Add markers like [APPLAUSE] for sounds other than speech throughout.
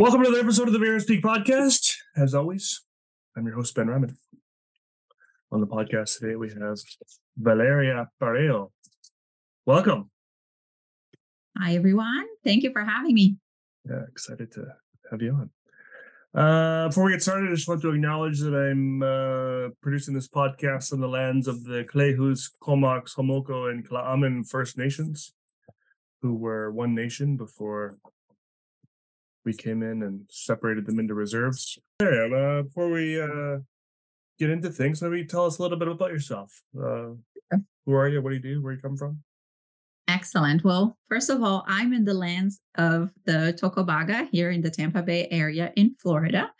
Welcome to another episode of the Speak podcast. As always, I'm your host, Ben Raman. On the podcast today, we have Valeria Parejo. Welcome. Hi, everyone. Thank you for having me. Yeah, excited to have you on. Uh, before we get started, I just want to acknowledge that I'm uh, producing this podcast on the lands of the Klahoose, Comox, Homalco, and Tla'amin First Nations, who were one nation before we came in and separated them into reserves. Yeah, uh, before we uh, get into things, maybe tell us a little bit about yourself. Uh, who are you? What do you do? Where you come from? Excellent. Well, first of all, I'm in the lands of the Tocobaga here in the Tampa Bay area in Florida.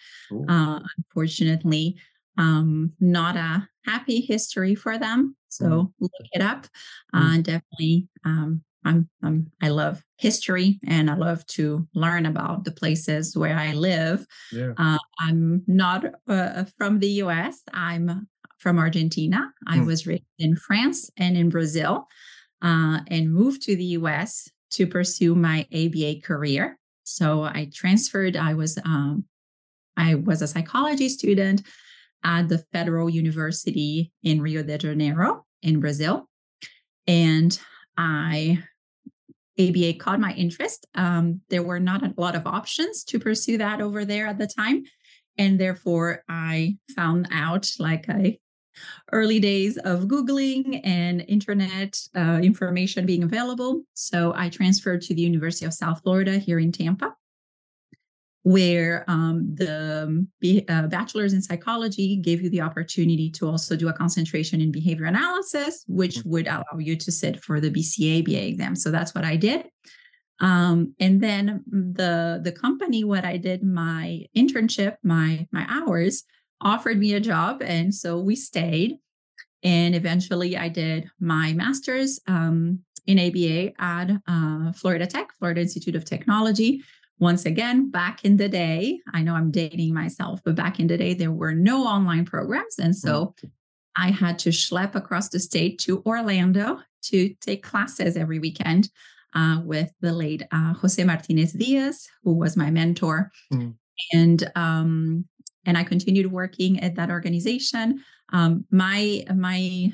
Uh, unfortunately, um, not a happy history for them. So mm. look it up. Uh, mm. Definitely um, I'm, I'm I love history and I love to learn about the places where I live. Yeah. Uh, I'm not uh, from the U.S. I'm from Argentina. I hmm. was raised in France and in Brazil, uh, and moved to the U.S. to pursue my ABA career. So I transferred. I was um, I was a psychology student at the Federal University in Rio de Janeiro in Brazil, and I ABA caught my interest. Um, there were not a lot of options to pursue that over there at the time. And therefore, I found out like I early days of Googling and internet uh, information being available. So I transferred to the University of South Florida here in Tampa where um, the uh, bachelor's in psychology gave you the opportunity to also do a concentration in behavior analysis, which mm. would allow you to sit for the BCABA exam. So that's what I did. Um, and then the the company, what I did my internship, my my hours, offered me a job, and so we stayed. And eventually, I did my master's um, in ABA at uh, Florida Tech, Florida Institute of Technology, once again, back in the day, I know I'm dating myself, but back in the day, there were no online programs. And so mm. I had to schlep across the state to Orlando to take classes every weekend uh, with the late uh, Jose Martinez Diaz, who was my mentor. Mm. And um, and I continued working at that organization. Um, my my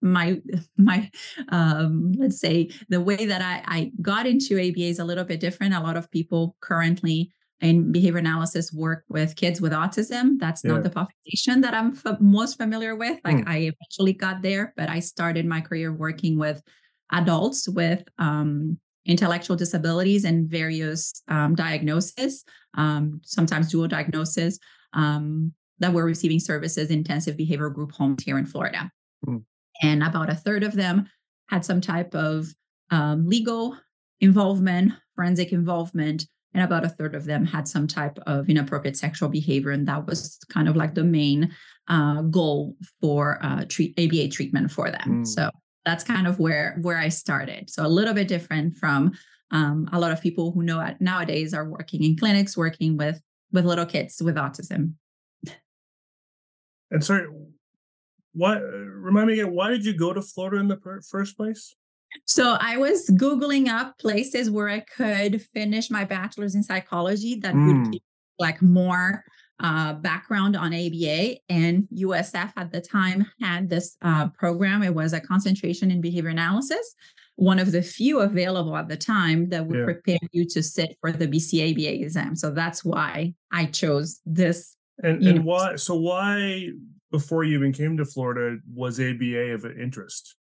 my [LAUGHS] my um, let's say the way that I, I got into ABA is a little bit different. A lot of people currently in behavior analysis work with kids with autism. That's yeah. not the population that I'm f- most familiar with. Like mm. I eventually got there, but I started my career working with adults with um, intellectual disabilities and various um, diagnoses, um, sometimes dual diagnosis, um, that were receiving services intensive behavior group homes here in Florida. Mm and about a third of them had some type of um, legal involvement, forensic involvement, and about a third of them had some type of inappropriate sexual behavior. And that was kind of like the main uh, goal for uh, treat, ABA treatment for them. Mm. So that's kind of where where I started. So a little bit different from um, a lot of people who know nowadays are working in clinics, working with with little kids with autism. And sorry, why remind me again why did you go to florida in the per- first place so i was googling up places where i could finish my bachelor's in psychology that mm. would give like more uh, background on aba and usf at the time had this uh, program it was a concentration in behavior analysis one of the few available at the time that would yeah. prepare you to sit for the bcaba exam so that's why i chose this and, and why so why before you even came to Florida was ABA of interest?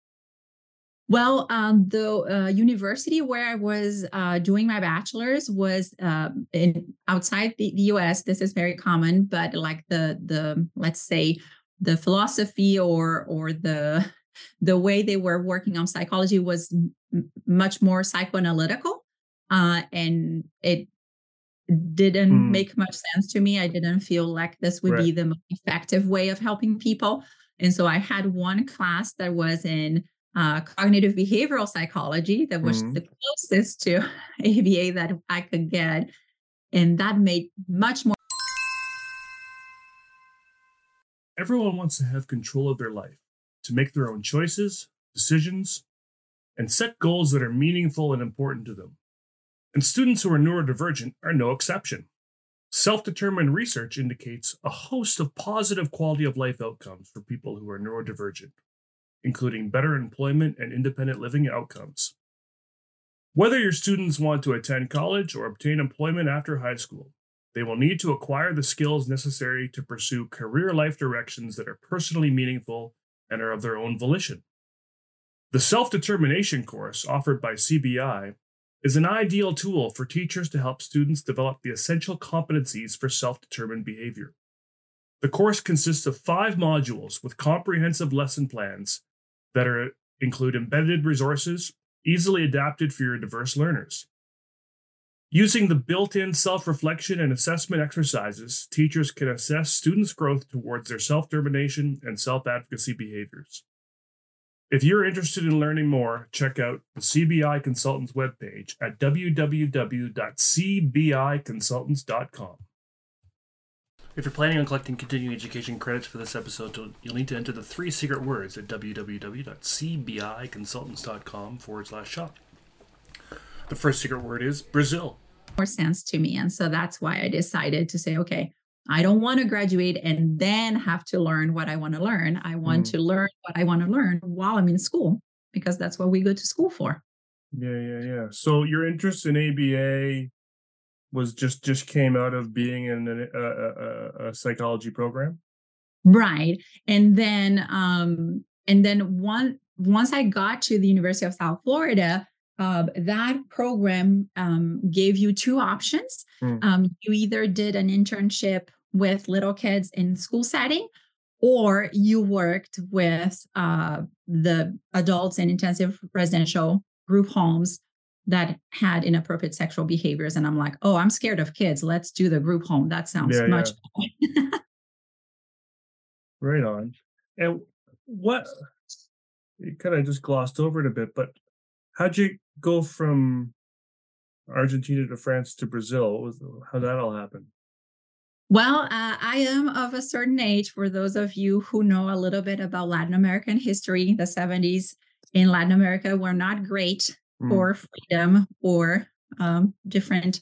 Well, um, the uh, university where I was uh, doing my bachelor's was uh, in outside the, the, U.S. This is very common, but like the the let's say the philosophy or or the the way they were working on psychology was m- much more psychoanalytical, uh, and it didn't mm. make much sense to me. I didn't feel like this would right. be the most effective way of helping people. And so I had one class that was in uh, cognitive behavioral psychology that was mm. the closest to [LAUGHS] ABA that I could get. And that made much more. Everyone wants to have control of their life, to make their own choices, decisions, and set goals that are meaningful and important to them. And students who are neurodivergent are no exception. Self determined research indicates a host of positive quality of life outcomes for people who are neurodivergent, including better employment and independent living outcomes. Whether your students want to attend college or obtain employment after high school, they will need to acquire the skills necessary to pursue career life directions that are personally meaningful and are of their own volition. The self determination course offered by CBI is an ideal tool for teachers to help students develop the essential competencies for self determined behavior. The course consists of five modules with comprehensive lesson plans that are, include embedded resources easily adapted for your diverse learners. Using the built in self reflection and assessment exercises, teachers can assess students' growth towards their self determination and self advocacy behaviors. If you're interested in learning more, check out the CBI Consultants webpage at www.cbiconsultants.com. If you're planning on collecting continuing education credits for this episode, you'll need to enter the three secret words at www.cbiconsultants.com forward slash shop. The first secret word is Brazil. More sense to me. And so that's why I decided to say, okay, I don't want to graduate and then have to learn what I want to learn. I want mm. to learn what I want to learn while I'm in school because that's what we go to school for. Yeah, yeah, yeah. So your interest in ABA was just just came out of being in a, a, a psychology program, right? And then, um, and then one once I got to the University of South Florida, uh, that program um, gave you two options. Mm. Um, you either did an internship with little kids in school setting or you worked with uh, the adults in intensive residential group homes that had inappropriate sexual behaviors and i'm like oh i'm scared of kids. Let's do the group home. That sounds yeah, much yeah. [LAUGHS] right on. And what you kind of just glossed over it a bit but how'd you go from argentina to france to brazil? How that all happen well, uh, I am of a certain age. For those of you who know a little bit about Latin American history, the 70s in Latin America were not great mm. for freedom or um, different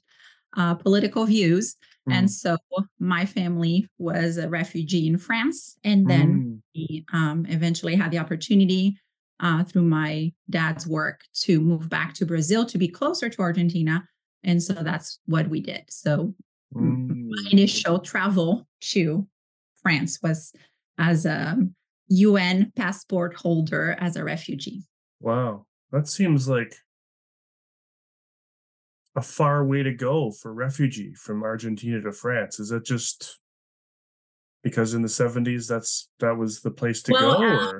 uh, political views. Mm. And so my family was a refugee in France. And then mm. we um, eventually had the opportunity uh, through my dad's work to move back to Brazil to be closer to Argentina. And so that's what we did. So Mm. My initial travel to France was as a UN passport holder as a refugee. Wow. That seems like a far way to go for refugee from Argentina to France. Is that just because in the 70s that's that was the place to well, go uh,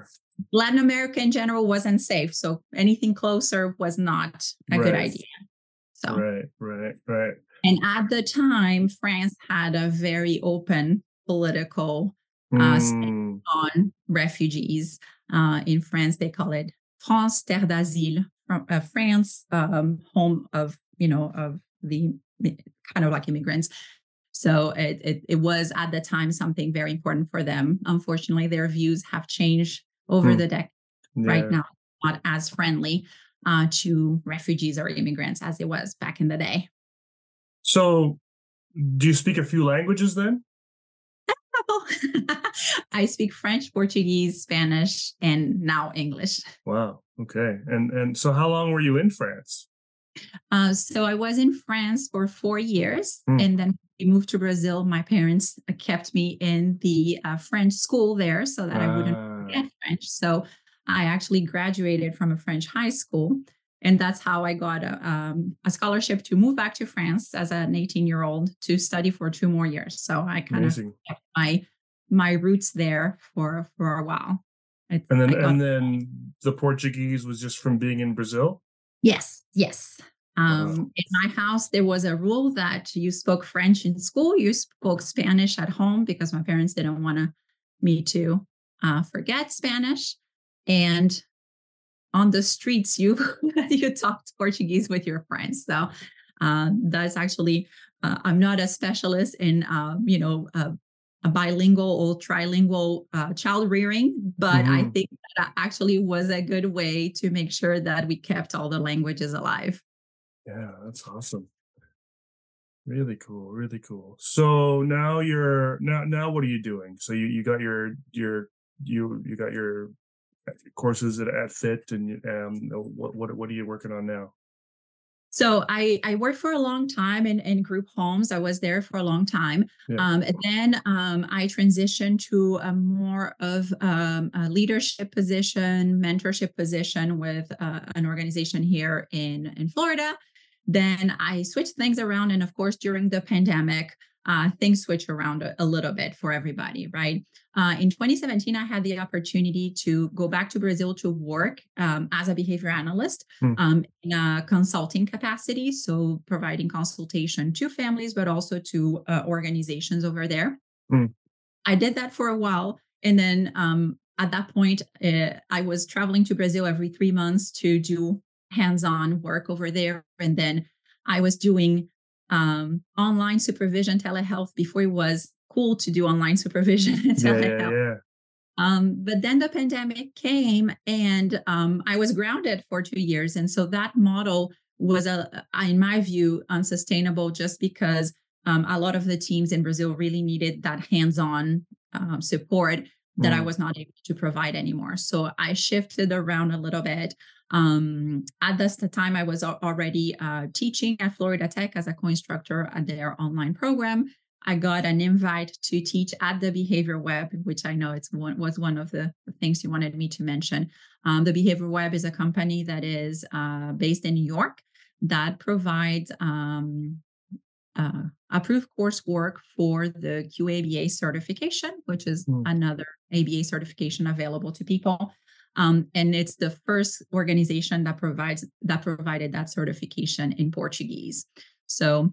Latin America in general wasn't safe, so anything closer was not a right. good idea. So Right, right, right. And at the time, France had a very open political uh, mm. on refugees. Uh, in France, they call it France Terre d'Asile, from uh, France, um, home of you know of the kind of like immigrants. So it, it, it was at the time something very important for them. Unfortunately, their views have changed over mm. the decade. Yeah. Right now, not as friendly uh, to refugees or immigrants as it was back in the day. So, do you speak a few languages then? [LAUGHS] I speak French, Portuguese, Spanish, and now English. Wow. Okay. And and so, how long were you in France? Uh, so I was in France for four years, mm. and then we moved to Brazil. My parents uh, kept me in the uh, French school there so that I wouldn't forget ah. French. So I actually graduated from a French high school, and that's how I got a, um, a scholarship to move back to France as an 18 year old to study for two more years. So I kind of kept my my roots there for for a while. and then and then the Portuguese was just from being in Brazil. Yes, yes. Um, In my house, there was a rule that you spoke French in school, you spoke Spanish at home because my parents didn't want me to uh, forget Spanish. And on the streets you [LAUGHS] you talked portuguese with your friends so uh, that's actually uh, i'm not a specialist in uh, you know uh, a bilingual or trilingual uh, child rearing but mm-hmm. i think that actually was a good way to make sure that we kept all the languages alive yeah that's awesome Really cool, really cool. So now you're now now what are you doing? So you you got your your you you got your courses at, at FIT and um what what what are you working on now? So I I worked for a long time in in group homes. I was there for a long time. Yeah. Um, and then um, I transitioned to a more of um, a leadership position, mentorship position with uh, an organization here in in Florida. Then I switched things around, and of course, during the pandemic, uh, things switch around a, a, little bit for everybody, right? Uh, in 2017, I had the opportunity to go back to Brazil to work um, as a behavior analyst Hmm. um, in a consulting capacity, so providing consultation to families, but also to uh, organizations over there. Hmm. I did that for a while, and then um, at that point, uh, I was traveling to Brazil every three months to do hands-on work over there, and then I was doing um, online supervision telehealth before it was cool to do online [LAUGHS] supervision and telehealth. yeah, yeah. Um, but then the pandemic came and um, I was grounded for two years. And so that model was, a, in my view, unsustainable just because um, a lot of the teams in Brazil really needed that hands on um, support that I Mm. was not able to provide anymore. So I shifted around a little bit. Um, at this time, I was already uh, teaching at Florida Tech as a co instructor at their online program. I got an invite to teach at the Behavior Web, which I know it's one, was one of the things you wanted me to mention. Um, the Behavior Web is a company that is uh, based in New York that provides um, uh, approved coursework for the QABA certification, which is Hmm. another ABA certification available to people. Um, and it's the first organization that provides that provided that certification in Portuguese. So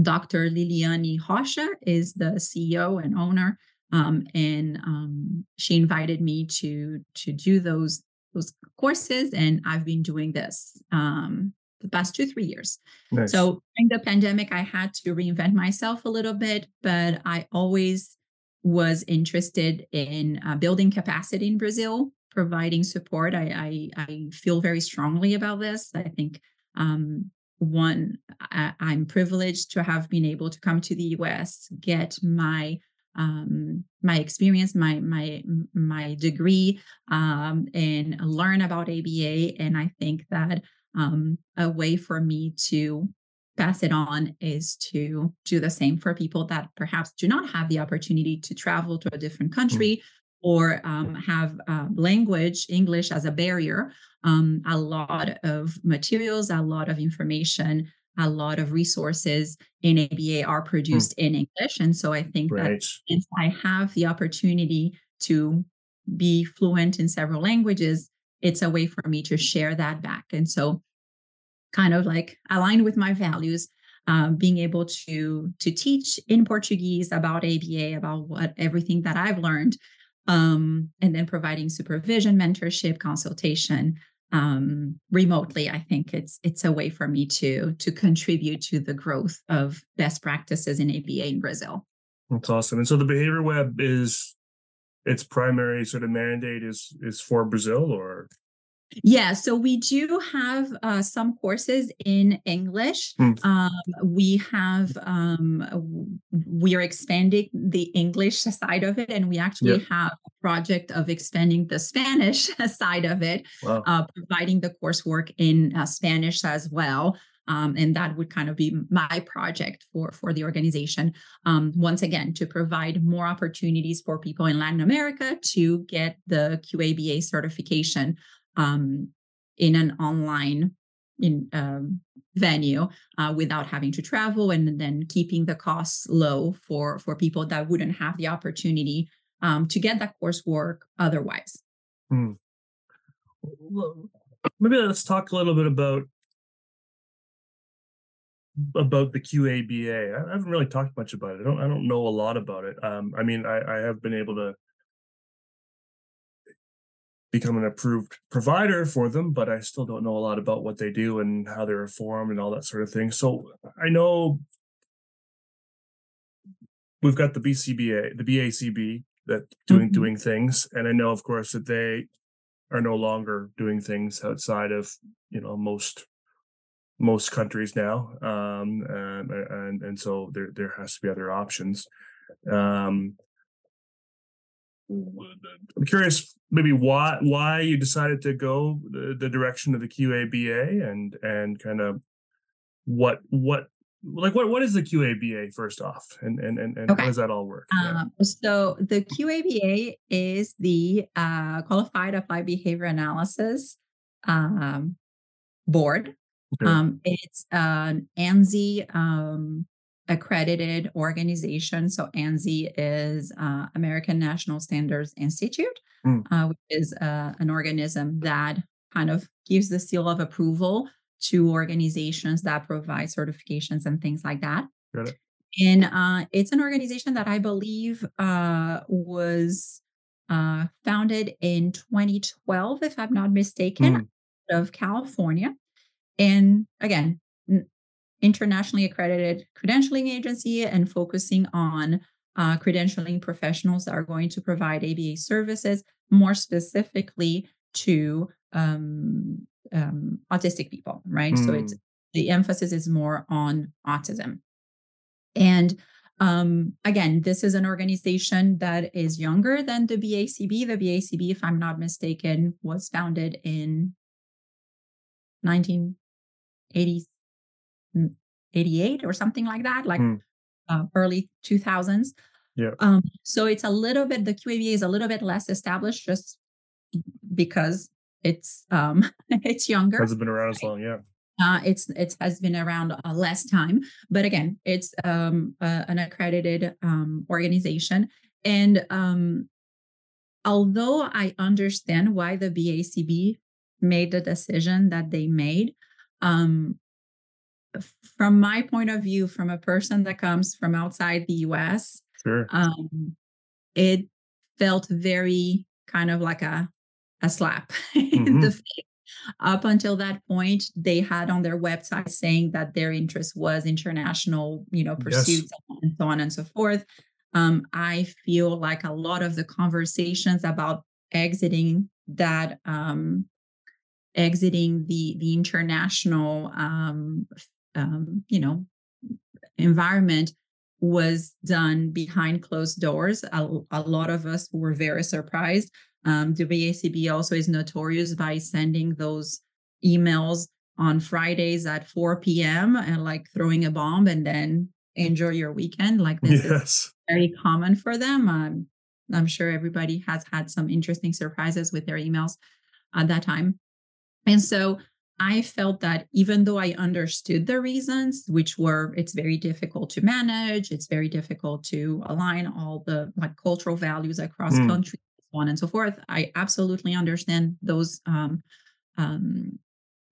Dr. Liliane Rocha is the CEO and owner, um, and um, she invited me to to do those those courses, and I've been doing this um, the past two three years. Nice. So during the pandemic, I had to reinvent myself a little bit, but I always was interested in uh, building capacity in Brazil, providing support. I, I, I feel very strongly about this. I think um, one, I, I'm privileged to have been able to come to the U.S., get my um, my experience, my my my degree, um, and learn about ABA. And I think that um, a way for me to pass it on is to do the same for people that perhaps do not have the opportunity to travel to a different country or um, have uh, language english as a barrier um, a lot of materials a lot of information a lot of resources in aba are produced in english and so i think that right. since I have the opportunity to be fluent in several languages, it's a way for me to share that back. And so, kind of like aligned with my values, um, being able to to teach in Portuguese about ABA, about what everything that I've learned, um, and then providing supervision, mentorship, consultation um, remotely. I think it's it's a way for me to to contribute to the growth of best practices in ABA in Brazil. That's awesome. And so the behavior web is its primary sort of mandate is is for Brazil or Yeah, so we do have uh, some courses in English. Hmm. Um, we have um, we are expanding the English side of it, and we actually Yep. have a project of expanding the Spanish [LAUGHS] side of it, wow. uh, providing the coursework in uh, Spanish as well. Um, and that would kind of be my project for for the organization. Um, once again, to provide more opportunities for people in Latin America to get the QABA certification um, in an online in um, venue uh, without having to travel and then keeping the costs low for for people that wouldn't have the opportunity um, to get that coursework otherwise. Well, Maybe let's talk a little bit about about the QABA. I haven't really talked much about it. I don't I don't know a lot about it. Um, I mean, I, I have been able to become an approved provider for them, but I still don't know a lot about what they do and how they're formed and all that sort of thing. So I know we've got the BCBA, the BACB that doing Mhm. doing things, and I know, of course, that they are no longer doing things outside of you know most most countries now, um, and, and and so there there has to be other options. Um, I'm curious, maybe why why you decided to go the, the direction of the QABA and and kind of what what like what what is the QABA first off, and and and, and okay. how does that all work? Um, yeah. So the QABA is the uh, Qualified Applied Behavior Analysis um, Board. Okay. Um, it's an ANSI um, accredited organization. So ANSI is uh, American National Standards Institute, mm. uh, which is uh, an organism that kind of gives the seal of approval to organizations that provide certifications and things like that. Got it. And uh, it's an organization that I believe uh, was uh, founded in 2012, if I'm not mistaken, mm. of California. And again, internationally accredited credentialing agency and focusing on uh, credentialing professionals that are going to provide ABA services, more specifically to um, um, autistic people, right? Mm. So it's mm. the emphasis is more on autism. And um, again, this is an organization that is younger than the BACB. The BACB, if I'm not mistaken, was founded in 1980s 88 or something like that, like mm. uh, early 2000s. Yeah. Um, so it's a little bit, the QABA is a little bit less established just because it's um [LAUGHS] it's younger. Hasn't been around as long, yeah. Uh, it's it has been around uh, less time, but again, it's um, uh, an accredited um, organization. And um, although I understand why the BACB made the decision that they made, um, from my point of view, from a person that comes from outside the US, sure. um, it felt very kind of like a a slap mm-hmm. [LAUGHS] in the mm-hmm. face. Up until that point, they had on their website saying that their interest was international, you know, pursuits yes. and so on and so forth. Um, I feel like a lot of the conversations about exiting that um, exiting the the international um, um, you know environment was done behind closed doors. A, a lot of us were very surprised. Um, the BACB also is notorious by sending those emails on Fridays at 4 p.m. and like throwing a bomb and then enjoy your weekend. Like this yes. is very common for them. Um, I'm sure everybody has had some interesting surprises with their emails at that time. And so I felt that even though I understood the reasons, which were it's very difficult to manage, it's very difficult to align all the like cultural values across mm. countries, so on and so forth. I absolutely understand those um, um,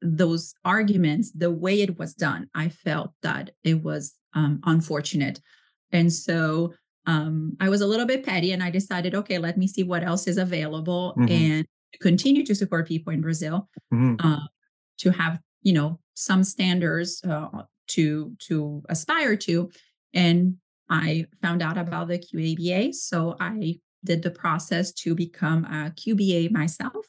those arguments. The way it was done, I felt that it was um, unfortunate, and so um, I was a little bit petty, and I decided, okay, let me see what else is available, mm-hmm. and continue to support people in Brazil. Mm-hmm. Uh, to have you know some standards uh, to to aspire to. And i found out about the qaba so i did the process to become a qba myself.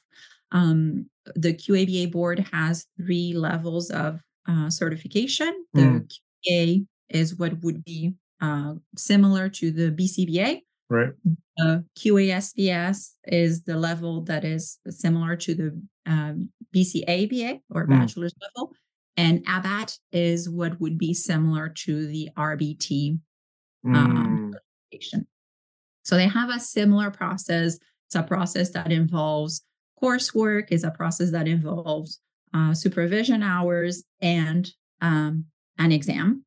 Um, the qaba board has three levels of uh, certification. The mm. qa is what would be uh, similar to the bcba right. Uh, QASP-S is the level that is similar to the um, BCABA or mm. bachelor's level, and ABAT is what would be similar to the RBT um, mm. certification. So they have a similar process. It's a process that involves coursework, is a process that involves uh, supervision hours and um, an exam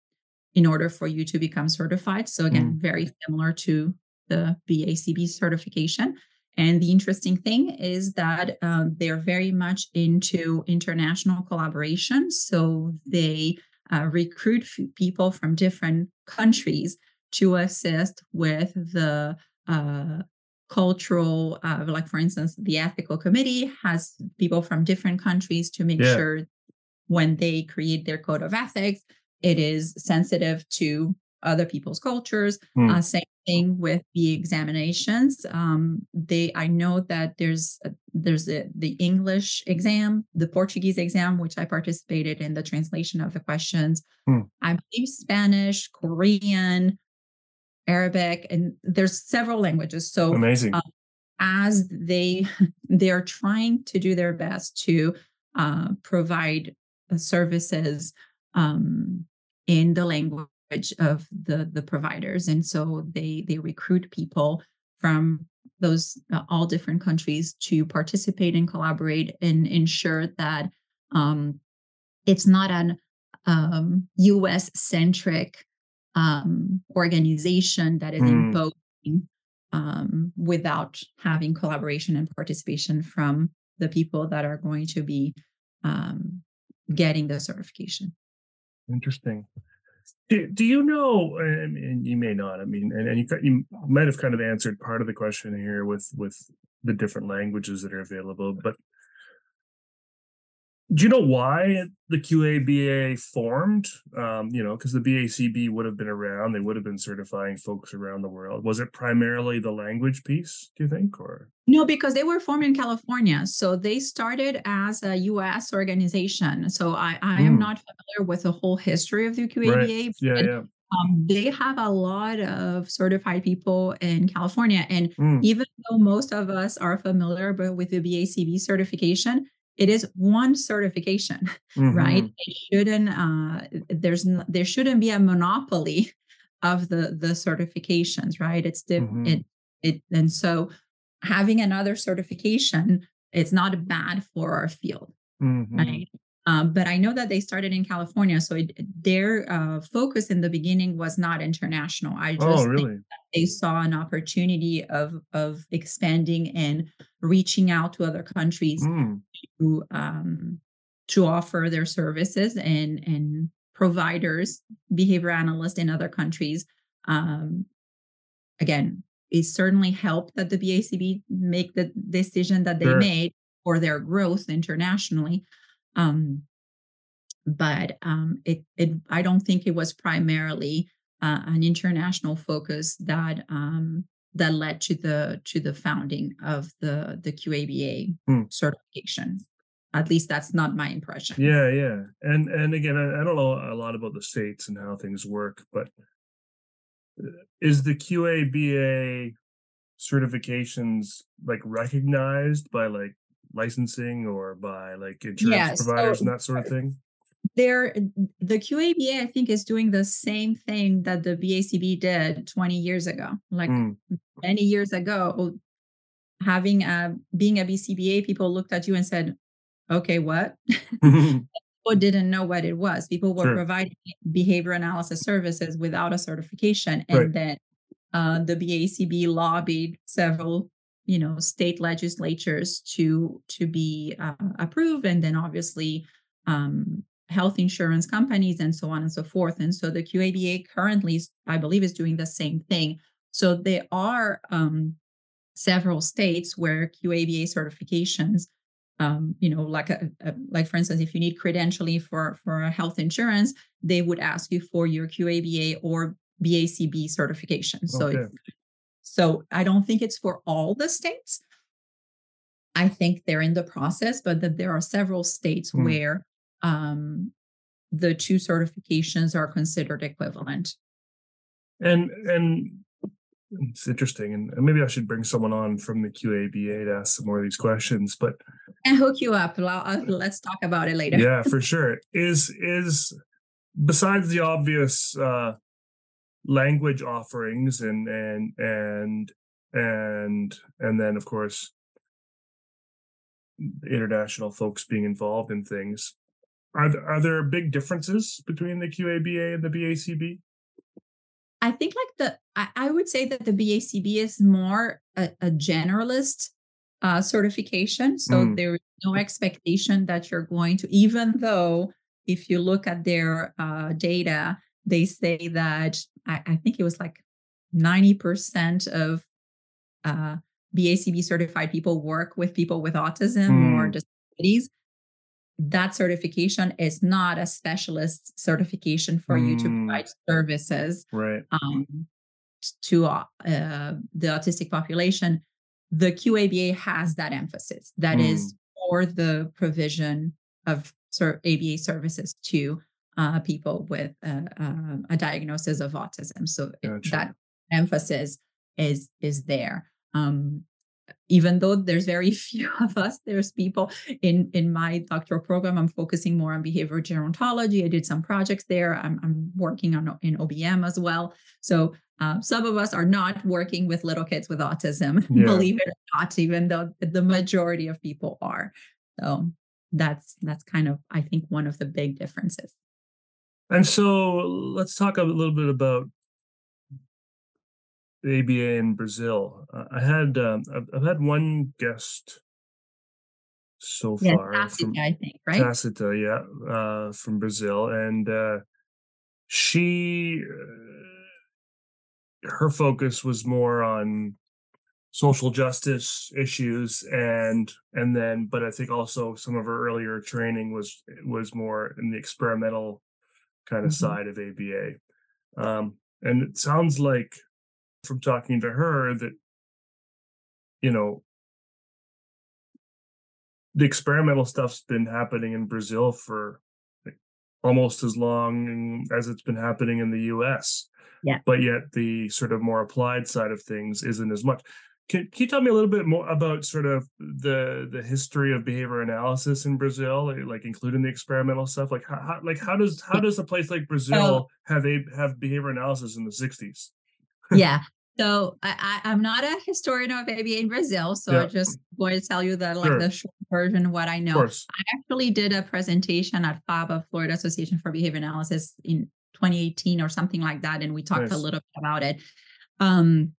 in order for you to become certified. So again, mm. very similar to the BACB certification. And the interesting thing is that um, they're very much into international collaboration. So they uh, recruit f- people from different countries to assist with the uh, cultural, uh, like for instance, the ethical committee has people from different countries to make yeah. sure when they create their code of ethics, it is sensitive to other people's cultures. Mm. Uh, same thing with the examinations. Um, they, I know that there's a, there's a, the English exam, the Portuguese exam, which I participated in the translation of the questions. Mm. I believe Spanish, Korean, Arabic, and there's several languages. So amazing. Uh, as they [LAUGHS] they're trying to do their best to uh, provide uh, services um, in the language of the the providers and so they they recruit people from those uh, all different countries to participate and collaborate and ensure that um, it's not an um, us centric um, organization that is mm. imposing um, without having collaboration and participation from the people that are going to be um, getting the certification. Interesting. Do, do you know, and you may not, I mean, and, and you, you might have kind of answered part of the question here with, with the different languages that are available, but do you know why the QABA formed? Um, you know, because the BACB would have been around, they would have been certifying folks around the world. Was it primarily the language piece, do you think, or? No, because they were formed in California. So they started as a US organization. So I, I mm. am not familiar with the whole history of the QABA. Right. Yeah, yeah. Um, they have a lot of certified people in California. And mm. even though most of us are familiar with the BACB certification, it is one certification mm-hmm. right it shouldn't uh, there's there shouldn't be a monopoly of the the certifications right it's the mm-hmm. it it and so having another certification it's not bad for our field mm-hmm. right um, but I know that they started in California, so it, their uh, focus in the beginning was not international. I oh, just oh, really? they saw an opportunity of of expanding and reaching out to other countries mm. to um, to offer their services and and providers, behavior analysts in other countries. Um, again, it certainly helped that the BACB make the decision that they sure. made for their growth internationally. Um, but um, it, it, I don't think it was primarily uh, an international focus that um, that led to the to the founding of the the QABA hmm. certification. At least that's not my impression. Yeah, yeah, and and again, I, I don't know a lot about the states and how things work, but uh, is the QABA certifications like recognized by like licensing or by like insurance yes, providers so and that sort of thing? There, the QABA I think is doing the same thing that the BACB did 20 years ago. Like mm. many years ago, having a being a BCBA, people looked at you and said, "Okay, what?" [LAUGHS] [LAUGHS] people didn't know what it was. People were sure. providing behavior analysis services without a certification, and right. then uh, the BACB lobbied several you know state legislatures to to be uh, approved and then obviously um, health insurance companies and so on and so forth. And so the qaba currently i believe is doing the same thing. So there are um, several states where qaba certifications um, you know like a, a, like for instance if you need credentialing for for health insurance they would ask you for your qaba or bacb certification. Okay. So I don't think it's for all the states. I think they're in the process, but that there are several states mm. where um, the two certifications are considered equivalent. And and it's interesting, and maybe I should bring someone on from the QABA to ask some more of these questions. But and hook you up. let's talk about it later. yeah, for sure. Is is besides the obvious uh, language offerings and and and and and then of course international folks being involved in things. Are there, are there big differences between the QABA and the BACB I think like the I, I would say that the BACB is more a, a generalist uh, certification. So mm. there is no expectation that you're going to even though if you look at their uh, data they say that I, I think it was like 90% of uh, BACB certified people work with people with autism mm. or disabilities. that certification is not a specialist certification for mm. you to Mm. provide services Right. um, to uh, uh, the autistic population. The QABA has that emphasis That is for the provision of ser- ABA services to uh, people with uh, uh, a diagnosis of autism. So Gotcha. that emphasis is is there. Um, even though there's very [LAUGHS] few of us, there's people in in my doctoral program. I'm focusing more on behavioral gerontology. I did some projects there. I'm, I'm working on in OBM as well. So uh, some of us are not working with little kids with autism, [LAUGHS] Yeah. believe it or not, even though the majority of people are. So that's that's kind of I think one of the big differences. And so let's talk a little bit about the ABA in Brazil. Uh, I had um, I've, I've had one guest so Yeah, far from I think, right? Táhcita, yeah, uh, from Brazil, and uh, she uh, her focus was more on social justice issues and and then but i think also some of her earlier training was was more in the experimental kind of Mhm. side of aba um and it sounds like from talking to her that you know the experimental stuff's been happening in brazil for like, almost as long as it's been happening in the us Yeah. but yet the sort of more applied side of things isn't as much can, can you tell me a little bit more about sort of the the history of behavior analysis in Brazil, like, including the experimental stuff? Like how, how like how does how does a place like Brazil have a have behavior analysis in the sixties? yeah. So I, I, I'm not a historian of ABA in Brazil, so Yeah. I'm just going to tell you the like Sure. the short version of what I know. I actually did a presentation at FABA, Florida Association for Behavior Analysis, in 2018 or something like that, and we talked a little bit about it. Um,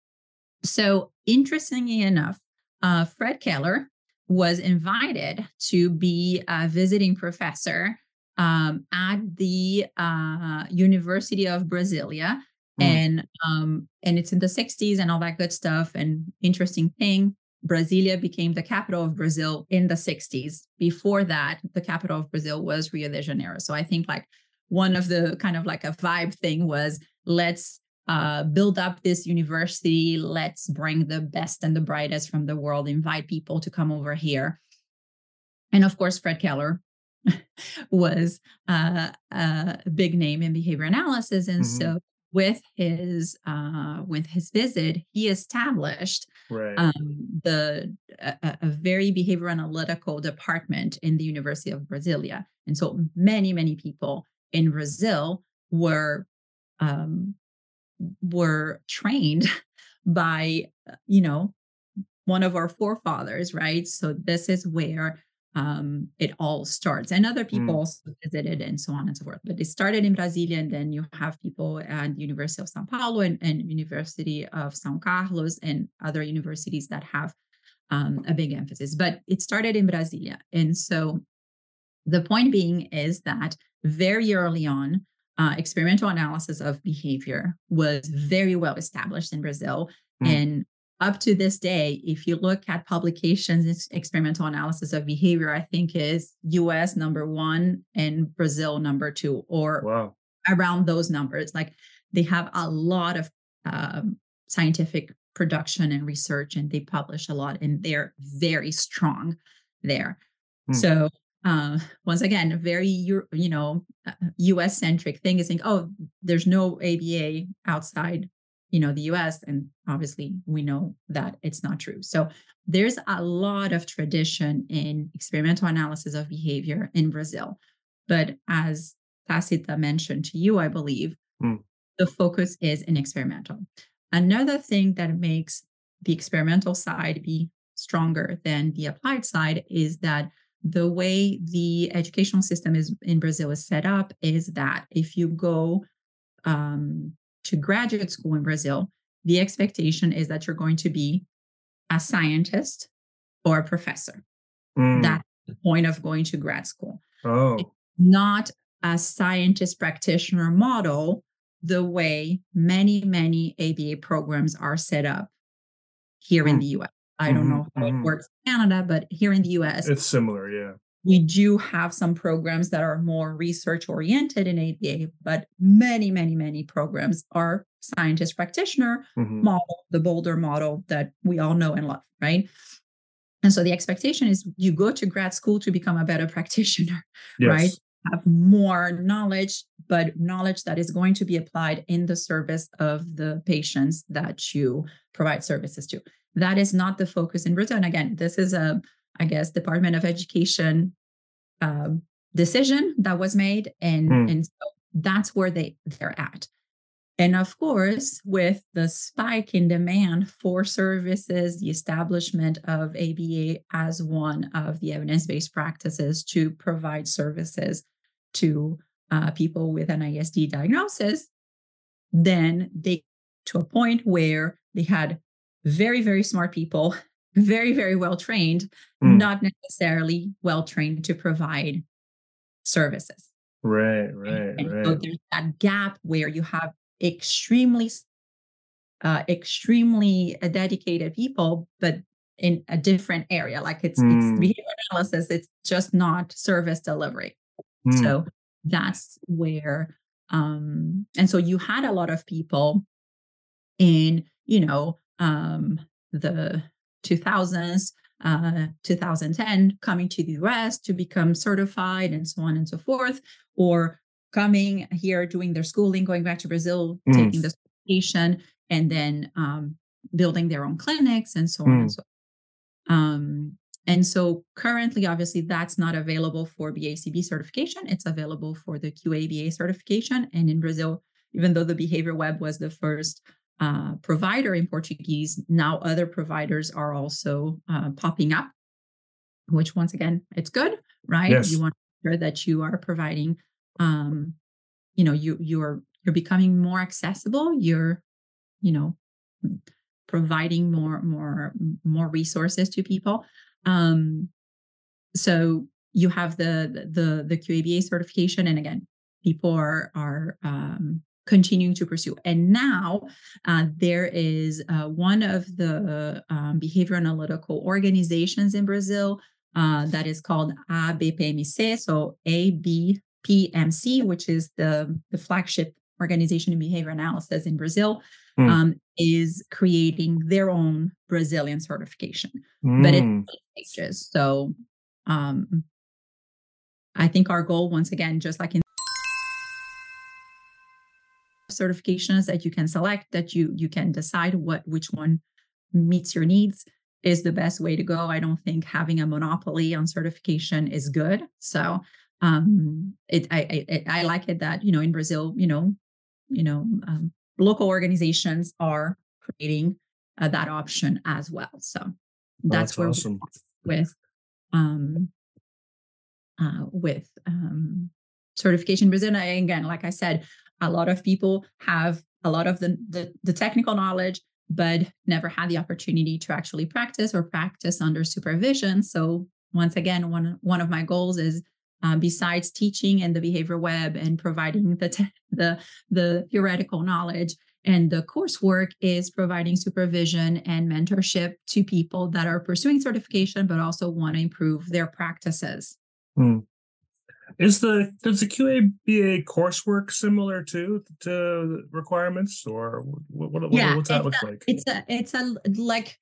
so interestingly enough, uh, Fred Keller was invited to be a visiting professor um, at the uh, University of Brasilia, Mm. and um, and it's in the 60s and all that good stuff. And interesting thing, Brasilia became the capital of Brazil in the 60s. Before that, the capital of Brazil was Rio de Janeiro. So I think like one of the kind of like a vibe thing was let's uh, build up this university. Let's bring the best and the brightest from the world, invite people to come over here. And of course, Fred Keller [LAUGHS] was uh, a big name in behavior analysis. And Mhm. so with his uh, with his visit, he established Right. um, the a, a- a very behavior analytical department in the University of Brasilia, and so many many people in Brazil were um, were trained [LAUGHS] by uh, you know one of our forefathers, right? So this is where um, it all starts, and other people Mm. also visited, and so on and so forth. But it started in Brasilia, and then you have people at the University of São Paulo and, and University of São Carlos, and other universities that have um, a big emphasis. But it started in Brasilia, and so the point being is that very early on, uh, experimental analysis of behavior was very well established in Brazil. Mm. And up to this day, if you look at publications, experimental analysis of behavior, I think is US number one and Brazil number two, or wow. around those numbers. Like they have a lot of um, scientific production and research, and they publish a lot, and they're very strong there. Hmm. So uh, once again, a very you know U.S. centric thing is saying, oh, there's no ABA outside you know the U.S. and obviously we know that it's not true. So there's a lot of tradition in experimental analysis of behavior in Brazil, but as Táhcita mentioned to you, I believe, Hmm. the focus is in experimental. Another thing that makes the experimental side be stronger than the applied side is that the way the educational system is in Brazil is set up is that if you go um, to graduate school in Brazil, the expectation is that you're going to be a scientist or a professor. Mm. That's the point of going to grad school oh. not a scientist practitioner model the way many, many ABA programs are set up here in Mm. the US. I don't know Mhm, how it works in Canada, but here in the US, It's similar, yeah. we do have some programs that are more research oriented in ABA, but many, many, many programs are scientist practitioner Mhm. model, the Boulder model that we all know and love, right? And so the expectation is you go to grad school to become a better [LAUGHS] practitioner, Yes. right? Have more knowledge, but knowledge that is going to be applied in the service of the patients that you provide services to. That is not the focus in Brazil. And again, this is a, I guess, Department of Education um, decision that was made, and Mm. and so that's where they they're at. And of course, with the spike in demand for services, the establishment of ABA as one of the evidence based practices to provide services to uh, people with an ASD diagnosis, then they to a point where they had very, very smart people, [LAUGHS] very, very well trained, Mm. not necessarily well trained to provide services. Right, right, And so right. there's that gap where you have extremely, uh, extremely uh, dedicated people, but in a different area. Like it's, Mm. it's behavior analysis. It's just not service delivery. Mm. So that's where, um, and so you had a lot of people in, you know, um, the 2000s, uh, 2010 coming to the US to become certified and so on and so forth, or coming here doing their schooling, going back to Brazil, Mm. taking the certification, and then um, building their own clinics and so on and Mm. so um, and so currently, obviously, that's not available for BACB certification. It's available for the QABA certification. And in Brazil, even though the Behavior Web was the first uh, provider in Portuguese, now other providers are also uh, popping up, which once again, it's good, right? Yes. You want to make sure that you are providing, um, you know, you you're you're becoming more accessible. You're, you know, providing more more more resources to people um so you have the the the qaba certification and again people are are um continuing to pursue and now uh, there is uh, one of the um, behavior analytical organizations in brazil uh, that is called abpmc so abpmc which is the the flagship organization in behavior analysis in brazil Mm. um, is creating their own Brazilian certification, but it's Mm. stages. So um, I think our goal, once again, just like in certifications that you can select, that you you can decide what which one meets your needs is the best way to go. I don't think having a monopoly on certification is good. So um, it I, I I like it that you know in Brazil, you know, you know, um, local organizations are creating uh, that option as well. So that's, that's where awesome. with um uh with um certification Brazil. And again, like I said, a lot of people have a lot of the, the the technical knowledge, but never had the opportunity to actually practice or practice under supervision. So once again, one one of my goals is uh, besides teaching and the behavior web and providing the te- the the theoretical knowledge and the coursework is providing supervision and mentorship to people that are pursuing certification but also want to improve their practices. Mm. Is the does the QABA coursework similar to to requirements or what, what, Yeah, what's that look like? It's a it's a like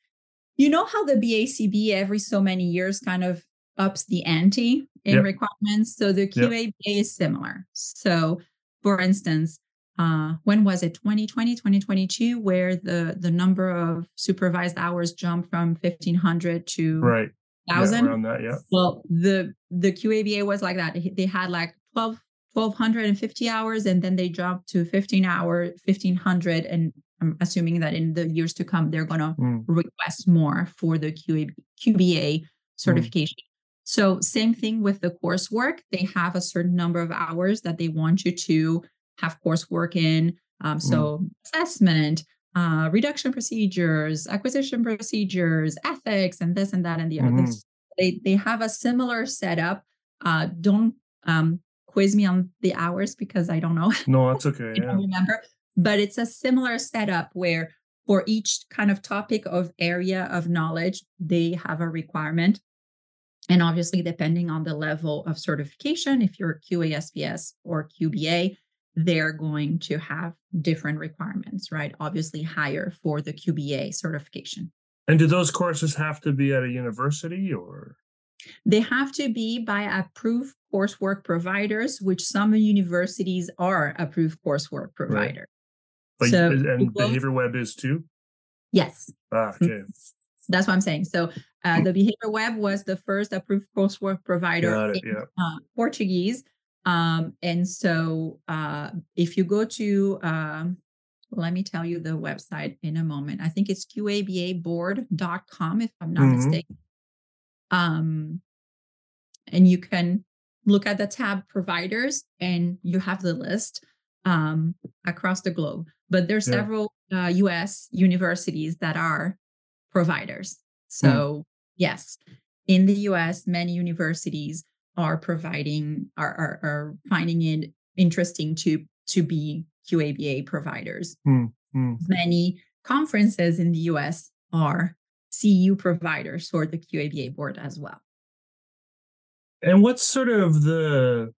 you know how the BACB every so many years kind of ups the ante in Yep. requirements. So the QABA is similar. So for instance, uh, when was it 2020 2022 where the the number of supervised hours jumped from 1500 to Right. Yeah, 1000 around that, yeah. well the the qaba was like that. They had like 12 1250 hours and then they dropped to 15 hour 1500 and i'm assuming that in the years to come they're going to Mm. request more for the QA, qba certification. So same thing with the coursework. They have a certain number of hours that they want you to have coursework in um, so assessment uh, reduction procedures acquisition procedures ethics and this and that and the other Mhm. they they have a similar setup. Uh, don't um, quiz me on the hours because I don't know. [LAUGHS] No, that's okay. I Yeah. don't remember. But it's a similar setup where for each kind of topic of area of knowledge, they have a requirement. And obviously, depending on the level of certification, if you're QASPS or QBA, they're going to have different requirements, right? Obviously, higher for the QBA certification. And do those courses have to be at a university or? They have to be by approved coursework providers, which some universities are approved coursework provider. Right. so, and Behavior Web is too? Yes. Ah, mm-hmm. okay. That's what I'm saying. So uh, the Behavior Web was the first approved coursework provider it, in yeah. uh, Portuguese. Um, and so uh, if you go to, um, let me tell you the website in a moment. I think it's qababoard.com, if I'm not mm-hmm. mistaken. Um, and you can look at the tab providers and you have the list um, across the globe. But there's yeah. several US uh, universities that are providers. Hmm. So, mm. yes, in the US, many universities are providing are, are, are finding it interesting to to be QABA providers. Mm, mm. Many conferences in the US are CU providers for the QABA board as well. And what's sort of the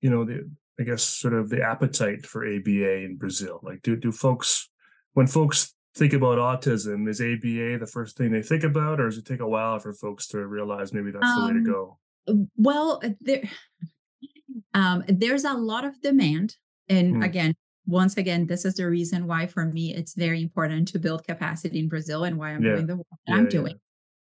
you know the I guess sort of the appetite for ABA in Brazil? Like do do folks when folks think about autism, is ABA the first thing they think about, or does it take a while for folks to realize maybe that's um, the way to um, go? Well, uh, there, [SIGHS] um, there's a lot of demand. And mm. again, once again, this is the reason why for me it's very important to build capacity in Brazil and why I'm yeah. doing the work yeah, I'm doing.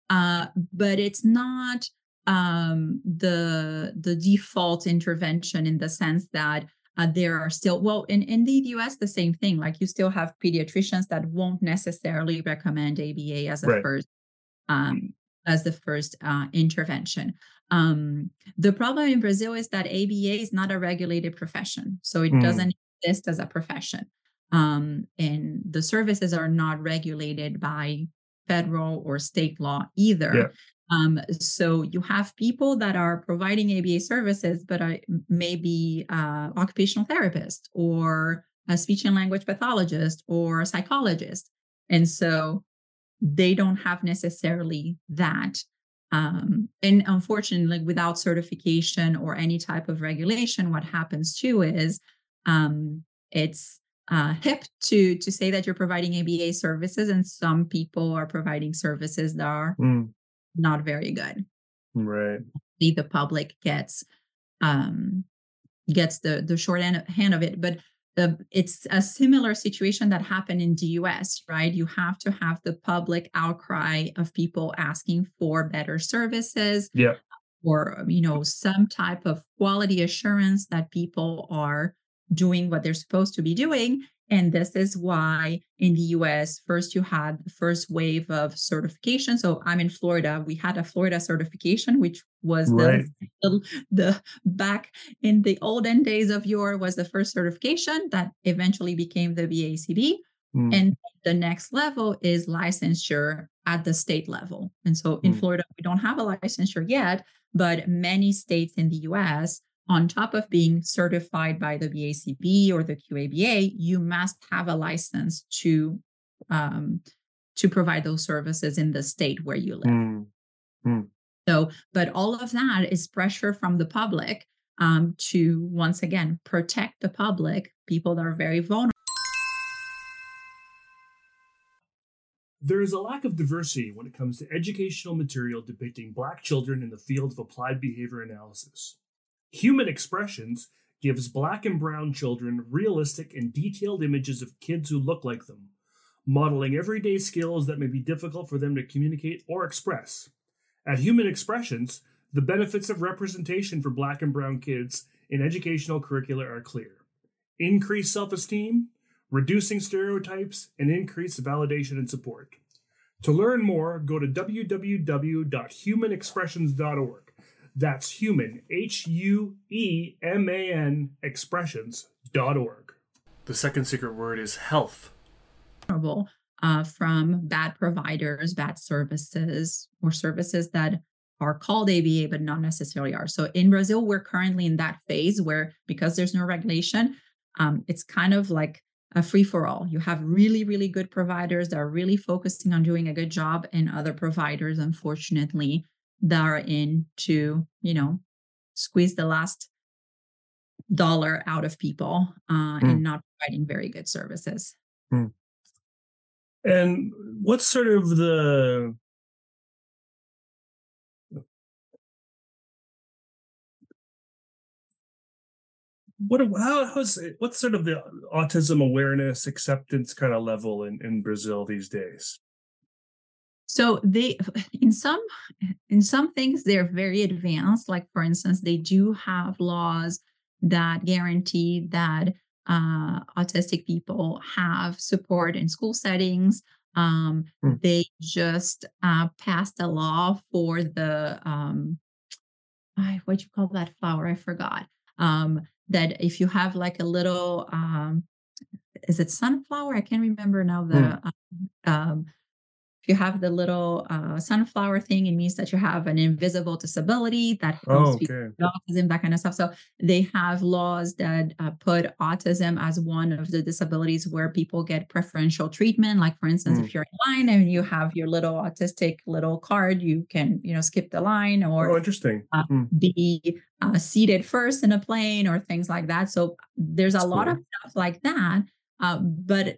Uh, but it's not um, the the default intervention in the sense that uh, there are still well in, in the us the same thing like you still have pediatricians that won't necessarily recommend aba as a right. first um, as the first uh, intervention um, the problem in brazil is that aba is not a regulated profession so it mm. doesn't exist as a profession um, and the services are not regulated by federal or state law either yeah. Um, so you have people that are providing ABA services, but are maybe uh, occupational therapist or a speech and language pathologist or a psychologist, and so they don't have necessarily that. Um, and unfortunately, without certification or any type of regulation, what happens too is um, it's uh, hip to to say that you're providing ABA services, and some people are providing services that are mm not very good. Right. The public gets um gets the the short end, hand of it, but the, it's a similar situation that happened in the US, right? You have to have the public outcry of people asking for better services. Yeah. Or, you know, some type of quality assurance that people are doing what they're supposed to be doing. And this is why in the US, first you had the first wave of certification. So I'm in Florida. We had a Florida certification, which was right. the, the back in the olden days of your was the first certification that eventually became the BACB. Mm. And the next level is licensure at the state level. And so in mm. Florida, we don't have a licensure yet, but many states in the US on top of being certified by the BACB or the QABA, you must have a license to um, to provide those services in the state where you live. Mm. Mm. So, but all of that is pressure from the public um, to once again protect the public, people that are very vulnerable. There is a lack of diversity when it comes to educational material depicting Black children in the field of applied behavior analysis. Hueman Expressions gives black and brown children realistic and detailed images of kids who look like them, modeling everyday skills that may be difficult for them to communicate or express. At Hueman Expressions, the benefits of representation for black and brown kids in educational curricula are clear increased self esteem, reducing stereotypes, and increased validation and support. To learn more, go to www.huemanexpressions.org. That's Hueman, H U E M A N expressions.org. The second secret word is health. Uh, from bad providers, bad services, or services that are called ABA but not necessarily are. So in Brazil, we're currently in that phase where because there's no regulation, um, it's kind of like a free for all. You have really, really good providers that are really focusing on doing a good job, and other providers, unfortunately, that are in to, you know, squeeze the last dollar out of people uh, mm. and not providing very good services. Mm. And what's sort of the what how how's what's sort of the autism awareness acceptance kind of level in in Brazil these days? So they in some in some things they're very advanced. Like for instance, they do have laws that guarantee that uh, autistic people have support in school settings. Um, hmm. They just uh, passed a law for the um, what do you call that flower? I forgot. Um, that if you have like a little um is it sunflower i can't remember now the mm. You have the little uh, sunflower thing, it means that you have an invisible disability that helps oh, okay. people with autism, that kind of stuff. So they have laws that uh, put autism as one of the disabilities where people get preferential treatment. Like for instance, mm. if you're in line and you have your little autistic little card, you can you know skip the line or oh, interesting uh, mm. be uh, seated first in a plane or things like that. So there's a That's lot cool. of stuff like that. Uh, but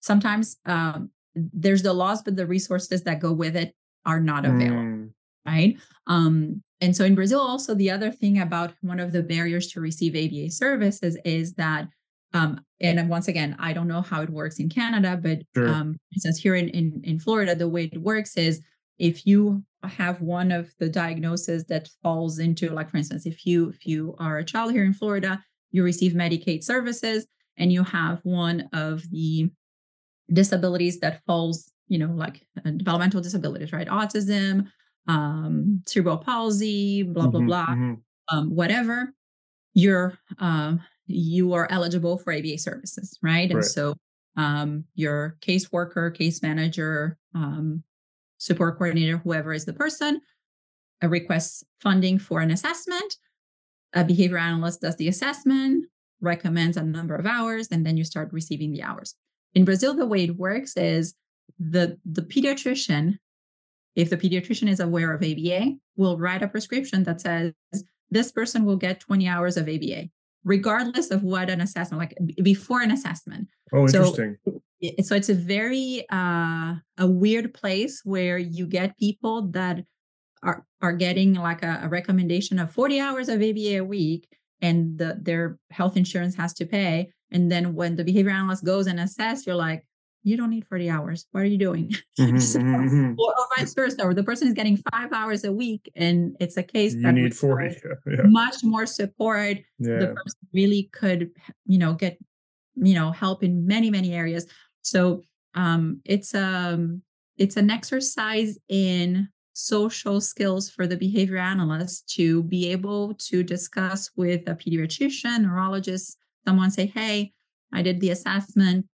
sometimes um, there's the laws, but the resources that go with it are not available. Mm. Right. Um, and so in Brazil, also the other thing about one of the barriers to receive ABA services is that um, and once again, I don't know how it works in Canada, but sure. um, since here in, in, in Florida, the way it works is if you have one of the diagnoses that falls into, like for instance, if you if you are a child here in Florida, you receive Medicaid services, and you have one of the disabilities that falls, you know, like uh, developmental disabilities, right? Autism, um, cerebral palsy, blah blah mm-hmm, blah, mm-hmm. Um, whatever. You're um, you are eligible for ABA services, right? And right. so um, your caseworker, case manager, um, support coordinator, whoever is the person, uh, requests funding for an assessment. A behavior analyst does the assessment, recommends a number of hours, and then you start receiving the hours. In Brazil, the way it works is the, the pediatrician, if the pediatrician is aware of ABA, will write a prescription that says this person will get 20 hours of ABA, regardless of what an assessment, like before an assessment. Oh, interesting. So, so it's a very uh, a weird place where you get people that are are getting like a, a recommendation of 40 hours of ABA a week and the, their health insurance has to pay and then when the behavior analyst goes and assess, you're like, you don't need 40 hours. What are you doing? [LAUGHS] Mm-hmm, so, mm-hmm. Or, or, vice versa. Or the person is getting five hours a week and it's a case you that need 40. [LAUGHS] Yeah. Much more support. Yeah. The person really could, you know, get, you know, help in many, many areas. So um it's um it's an exercise in social skills for the behavior analyst to be able to discuss with a pediatrician, neurologist, someone say, Hey, I did the assessment.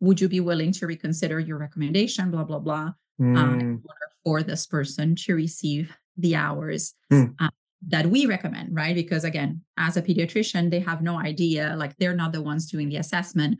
Would you be willing to reconsider your recommendation? Blah, blah, blah. Mm. Uh, in order for this person to receive the hours mm. uh, that we recommend, right? Because again, as a pediatrician, they have no idea, like they're not the ones doing the assessment.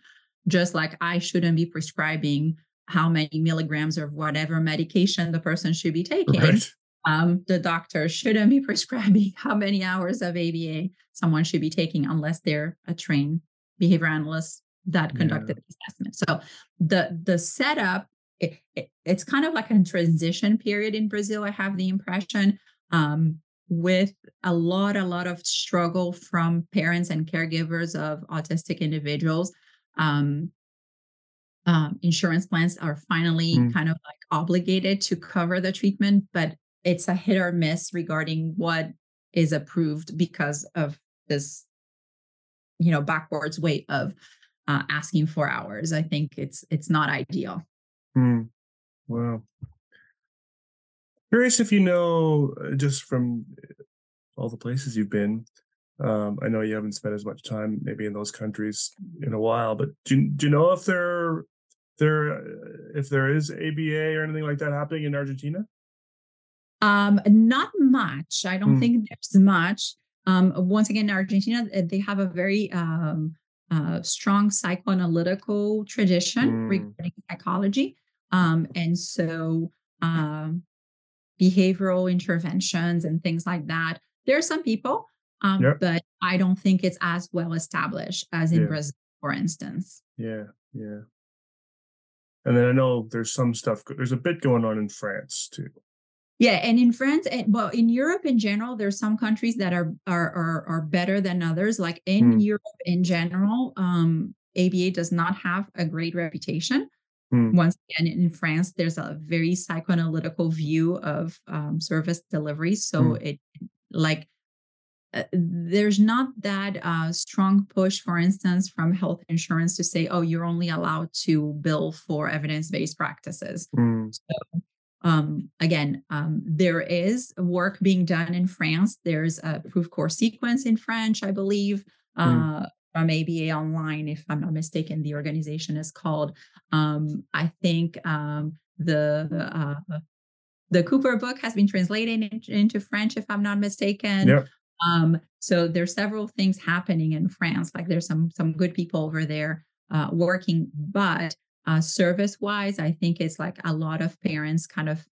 Just like I shouldn't be prescribing how many milligrams of whatever medication the person should be taking. Right um, the doctor shouldn't be [LAUGHS] prescribing how many hours of ABA someone should be taking unless they're a trained behavior analyst that conducted yeah. the assessment. So the the setup it, it, it's kind of like a transition period in Brazil. I have the impression um, with a lot a lot of struggle from parents and caregivers of autistic individuals. Um, um, insurance plans are finally mm. kind of like obligated to cover the treatment, but it's a hit or miss regarding what is approved because of this you know backwards way of uh, asking for hours. I think it's it's not ideal. Mm. wow. Curious if you know uh, just from all the places you've been um, i know you haven't spent as much time maybe in those countries in a while but do, do you know if there there if there is aba or anything like that happening in argentina um, not much. I don't mm. think there's much. Um, once again, Argentina, uh, they have a very um, uh, strong psychoanalytical tradition Mm. regarding psychology. Um, and so um, behavioral interventions and things like that. There are some people, um, Yep. but I don't think it's as well established as in Yeah. Brazil, for instance. Yeah, yeah. And then I know there's some stuff. There's a bit going on in France too. Yeah, and in France, and well, in Europe in general, there's some countries that are are are, are better than others. Like in Mm. Europe in general, um, ABA does not have a great reputation. Mm. Once again, in France, there's a very psychoanalytical view of um, service delivery. So Mm. it like uh, there's not that uh, strong push, for instance, from health insurance to say, oh, you're only allowed to bill for evidence-based practices Mm. Um, again, um, there is work being done in France. There's a proof core sequence in French, I believe, uh, from ABA Online, if I'm not mistaken. The organization is called. Um, I think um, the uh, the Cooper book has been translated in- into French, if I'm not mistaken. Yep. Um, so there's several things happening in France. Like there's some some good people over there uh, working, but uh, service wise, I think it's like a lot of parents kind of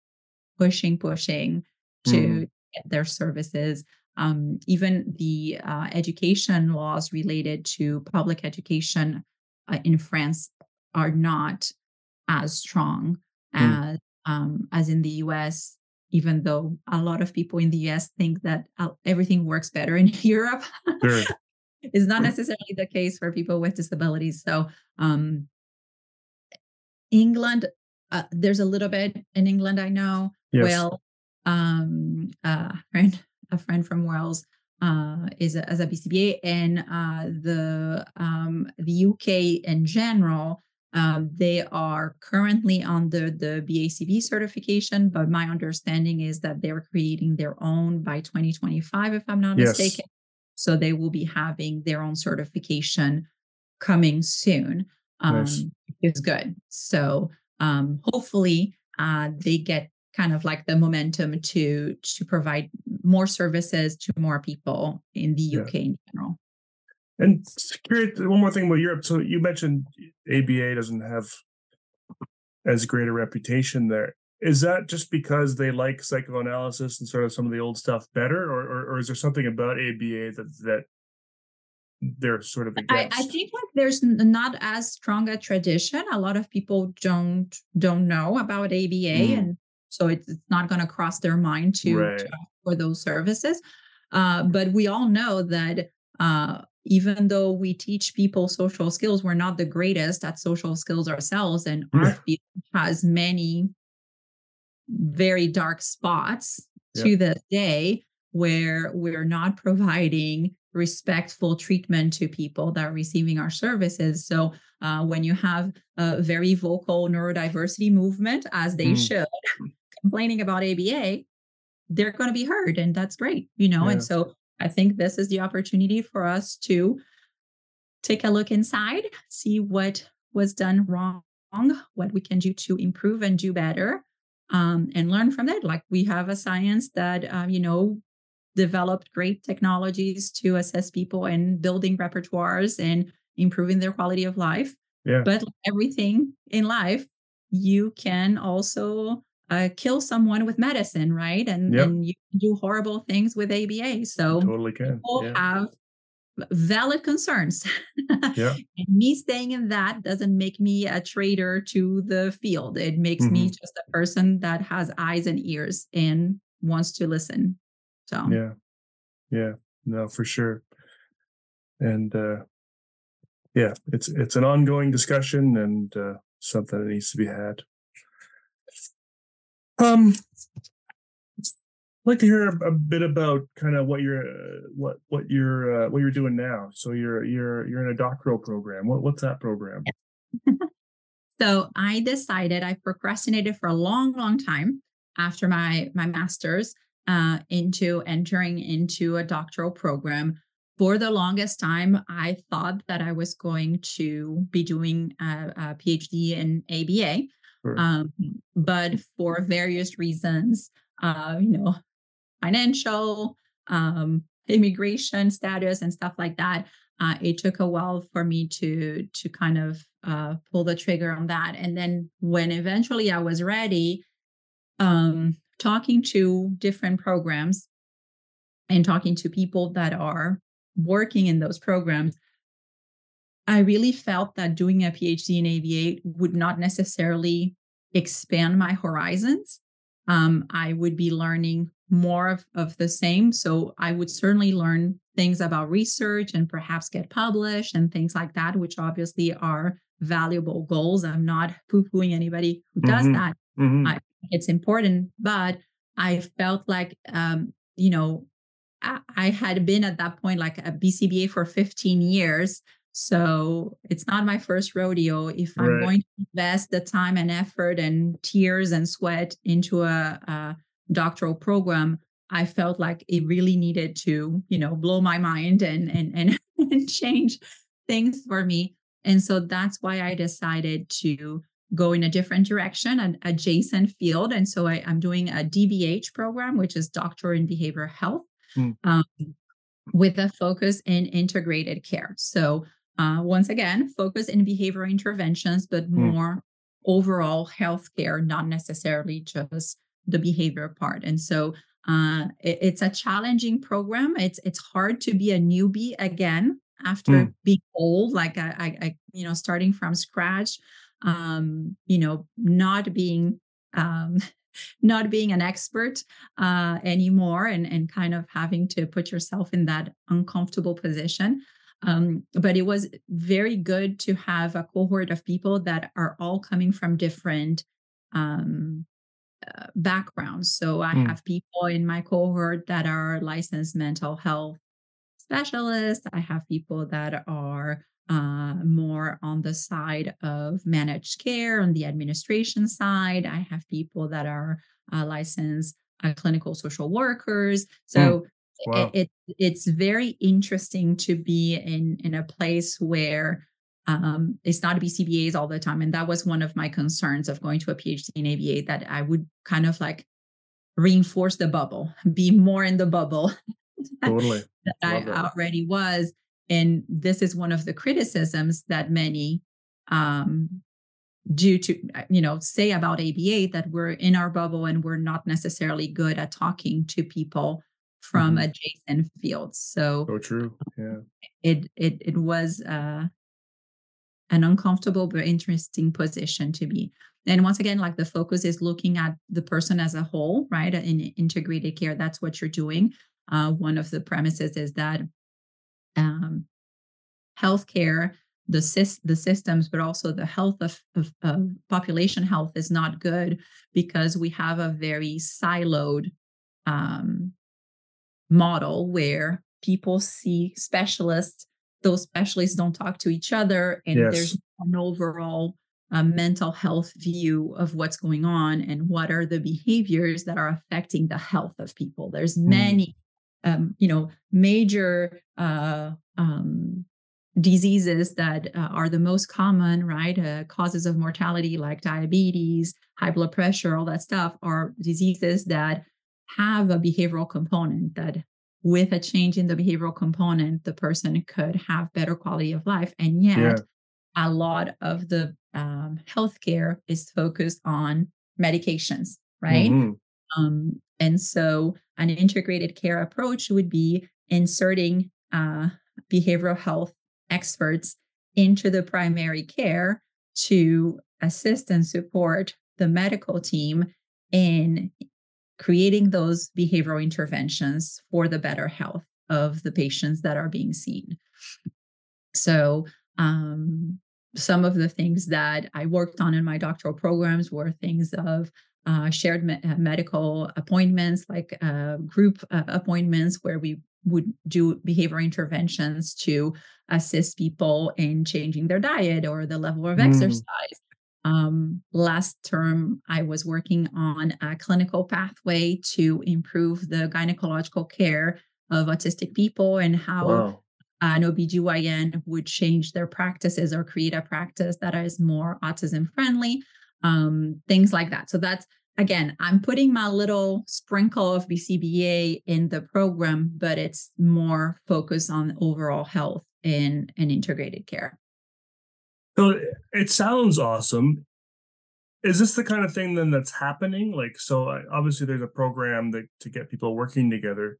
pushing, pushing to Mm. get their services. Um, even the uh, education laws related to public education uh, in France are not as strong Mm. as um, as in the US. Even though a lot of people in the US think that uh, everything works better in [LAUGHS] Europe, Sure. is not necessarily the case for people with disabilities. So, um, England, uh, there's a little bit in England. I know. Yes. Well, um, a friend, a friend from Wales, uh, is a, as a BCBA, and uh, the um, the UK in general. Um, they are currently under the BACB certification, but my understanding is that they're creating their own by 2025, if I'm not Yes. mistaken. So they will be having their own certification coming soon, um, Nice. is good. So um, hopefully uh, they get kind of like the momentum to to provide more services to more people in the Yeah. UK in general. And curious, one more thing about Europe. So you mentioned ABA doesn't have as great a reputation there. Is that just because they like psychoanalysis and sort of some of the old stuff better, or or, or is there something about ABA that that they're sort of I, against? I think like there's not as strong a tradition. A lot of people don't don't know about ABA, Mm. and so it's, it's not going to cross their mind to, Right. to for those services. Uh, but we all know that uh, even though we teach people social skills, we're not the greatest at social skills ourselves, and [LAUGHS] our field has many very dark spots Yeah. to this day where we're not providing respectful treatment to people that are receiving our services. So uh, when you have a very vocal neurodiversity movement, as they Mm. should, complaining about ABA, they're going to be heard, and that's great, you know. Yeah. And so I think this is the opportunity for us to take a look inside, see what was done wrong, what we can do to improve and do better, um, and learn from that. Like we have a science that um, you know developed great technologies to assess people and building repertoires and improving their quality of life. Yeah. But everything in life, you can also uh, kill someone with medicine, right? And, Yep. and you can do horrible things with ABA. So totally can. people Yeah. have valid concerns. [LAUGHS] Yeah. And me staying in that doesn't make me a traitor to the field. It makes me Mm-hmm. just a person that has eyes and ears and wants to listen. So Yeah. Yeah. No, for sure. And uh yeah, it's it's an ongoing discussion and uh something that needs to be had. Um I'd like to hear a, a bit about kind of what you're uh, what what you're uh, what you're doing now. So you're you're you're in a doctoral program. What what's that program? [LAUGHS] So I decided I procrastinated for a long, long time after my my master's uh, into entering into a doctoral program. For the longest time, I thought that I was going to be doing a, a PhD in ABA, Sure. um, but for various reasons, uh, you know, financial, um, immigration status, and stuff like that, uh, it took a while for me to to kind of uh, pull the trigger on that. And then when eventually I was ready, um, talking to different programs and talking to people that are working in those programs, I really felt that doing a PhD in ABA would not necessarily expand my horizons. Um, I would be learning more of, of the same. So I would certainly learn things about research and perhaps get published and things like that, which obviously are valuable goals. I'm not poo pooing anybody who does mm-hmm. that. Mm-hmm. I, it's important, but I felt like, um, you know, I, I had been at that point like a BCBA for 15 years. So it's not my first rodeo. If I'm going to invest the time and effort and tears and sweat into a, a doctoral program, I felt like it really needed to, you know, blow my mind and and and, [LAUGHS] and change things for me. And so that's why I decided to go in a different direction, an adjacent field. And so I, am doing a DBH program, which is Doctor in Behavioral Health, mm. um, with a focus in integrated care. So uh, once again, focus in behavioral interventions, but hmm. more mm. overall healthcare, not necessarily just the behavior part. And so uh, it, it's a challenging program. It's it's hard to be a newbie again after mm. being old, like I, I, I, you know, starting from scratch. Um, you know, not being um, [LAUGHS] not being an expert uh, anymore, and and kind of having to put yourself in that uncomfortable position. Um, but it was very good to have a cohort of people that are all coming from different um, uh, backgrounds. So I mm. have people in my cohort that are licensed mental health specialists. I have people that are uh, more on the side of managed care on the administration side. I have people that are uh, licensed uh, clinical social workers. Hmm. So Wow. It, it, it's very interesting to be in in a place where um, it's not BCBAs all the time, and that was one of my concerns of going to a PhD in ABA that I would kind of like reinforce the bubble, be more in the bubble [LAUGHS] totally. that I already was. And this is one of the criticisms that many um, do to you know say about ABA that we're in our bubble and we're not necessarily good at talking to people from mm-hmm. adjacent fields. So, so true. Yeah. It it it was uh, an uncomfortable but interesting position to be. And once again, like the focus is looking at the person as a whole, right? In integrated care, that's what you're doing. Uh, one of the premises is that um, healthcare, the sys- the systems, but also the health of, of, of population health is not good because we have a very siloed um, model where people see specialists, those specialists don't talk to each other, and yes. there's an overall uh, mental health view of what's going on and what are the behaviors that are affecting the health of people. There's mm. many, um, you know, major uh, um, diseases that uh, are the most common, right? Uh, causes of mortality like diabetes, high blood pressure, all that stuff are diseases that have a behavioral component that with a change in the behavioral component the person could have better quality of life and yet yeah. a lot of the um, healthcare is focused on medications right mm-hmm. um, and so an integrated care approach would be inserting uh, behavioral health experts into the primary care to assist and support the medical team in creating those behavioral interventions for the better health of the patients that are being seen. So, um, some of the things that I worked on in my doctoral programs were things of uh, shared me- uh, medical appointments, like uh, group uh, appointments, where we would do behavioral interventions to assist people in changing their diet or the level of mm. exercise um, last term, I was working on a clinical pathway to improve the gynecological care of autistic people and how wow. an OBGYN would change their practices or create a practice that is more autism friendly, um, things like that. So that's again, I'm putting my little sprinkle of BCBA in the program, but it's more focused on overall health in an integrated care. So it sounds awesome. Is this the kind of thing then that's happening? Like, so obviously there's a program that to get people working together,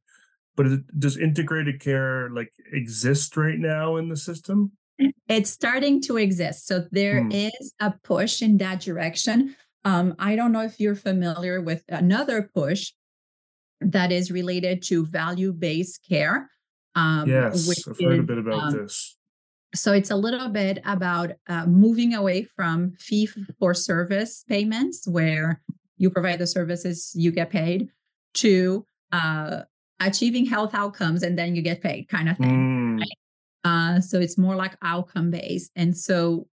but does integrated care like exist right now in the system? It's starting to exist. So there hmm. is a push in that direction. Um, I don't know if you're familiar with another push that is related to value based care. Um, yes, I've heard is, a bit about um, this. So it's a little bit about uh, moving away from fee for service payments, where you provide the services, you get paid, to uh, achieving health outcomes and then you get paid kind of thing. Mm. Right? Uh, so it's more like outcome based. And so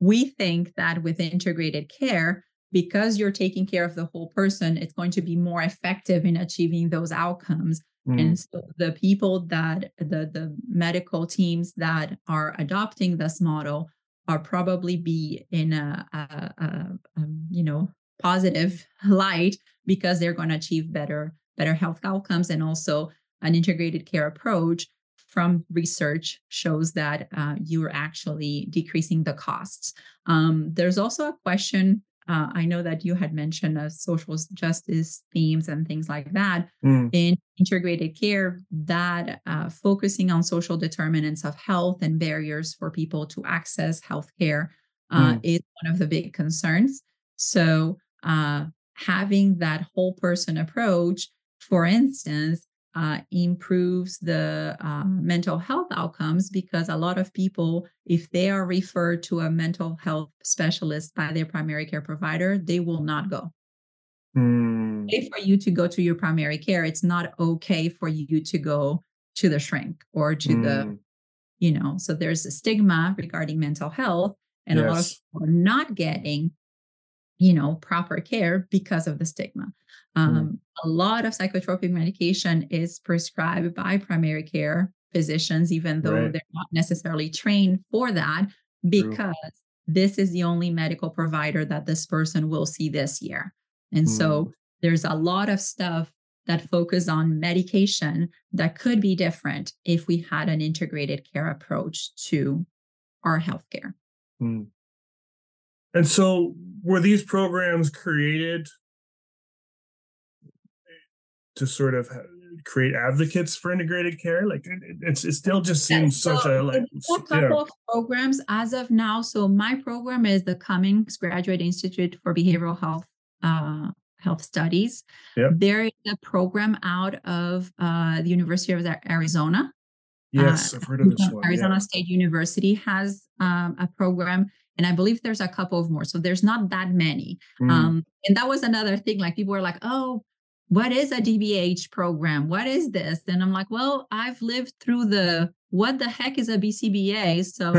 we think that with integrated care, because you're taking care of the whole person, it's going to be more effective in achieving those outcomes. Mm. And so the people that the the medical teams that are adopting this model are probably be in a, a, a, a um, you know positive [LAUGHS] light because they're going to achieve better better health outcomes and also an integrated care approach from research shows that uh, you're actually decreasing the costs. Um, there's also a question uh, I know that you had mentioned uh, social justice themes and things like that mm. in integrated care. That uh, focusing on social determinants of health and barriers for people to access healthcare uh, mm. is one of the big concerns. So, uh, having that whole person approach, for instance, uh, improves the uh, mental health outcomes because a lot of people, if they are referred to a mental health specialist by their primary care provider, they will not go. Mm. Okay for you to go to your primary care, it's not okay for you to go to the shrink or to mm. the, you know, so there's a stigma regarding mental health, and yes. a lot of people are not getting you know proper care because of the stigma mm-hmm. um, mm. a lot of psychotropic medication is prescribed by primary care physicians even though right. they're not necessarily trained for that because True. this is the only medical provider that this person will see this year and mm. so there's a lot of stuff that focus on medication that could be different if we had an integrated care approach to our healthcare. Mm. And so were these programs created to sort of create advocates for integrated care? Like it's it still just seems yeah, so such a like a couple yeah. of programs as of now. So my program is the Cummings Graduate Institute for Behavioral Health uh, Health Studies. Yep. There is a program out of uh, the University of Arizona. Yes, uh, I've heard of this one. Arizona yeah. State University has um, a program and I believe there's a couple of more. So there's not that many. Mm. Um, and that was another thing. Like people were like, oh, what is a DBH program? What is this? And I'm like, well, I've lived through the what the heck is a BCBA? So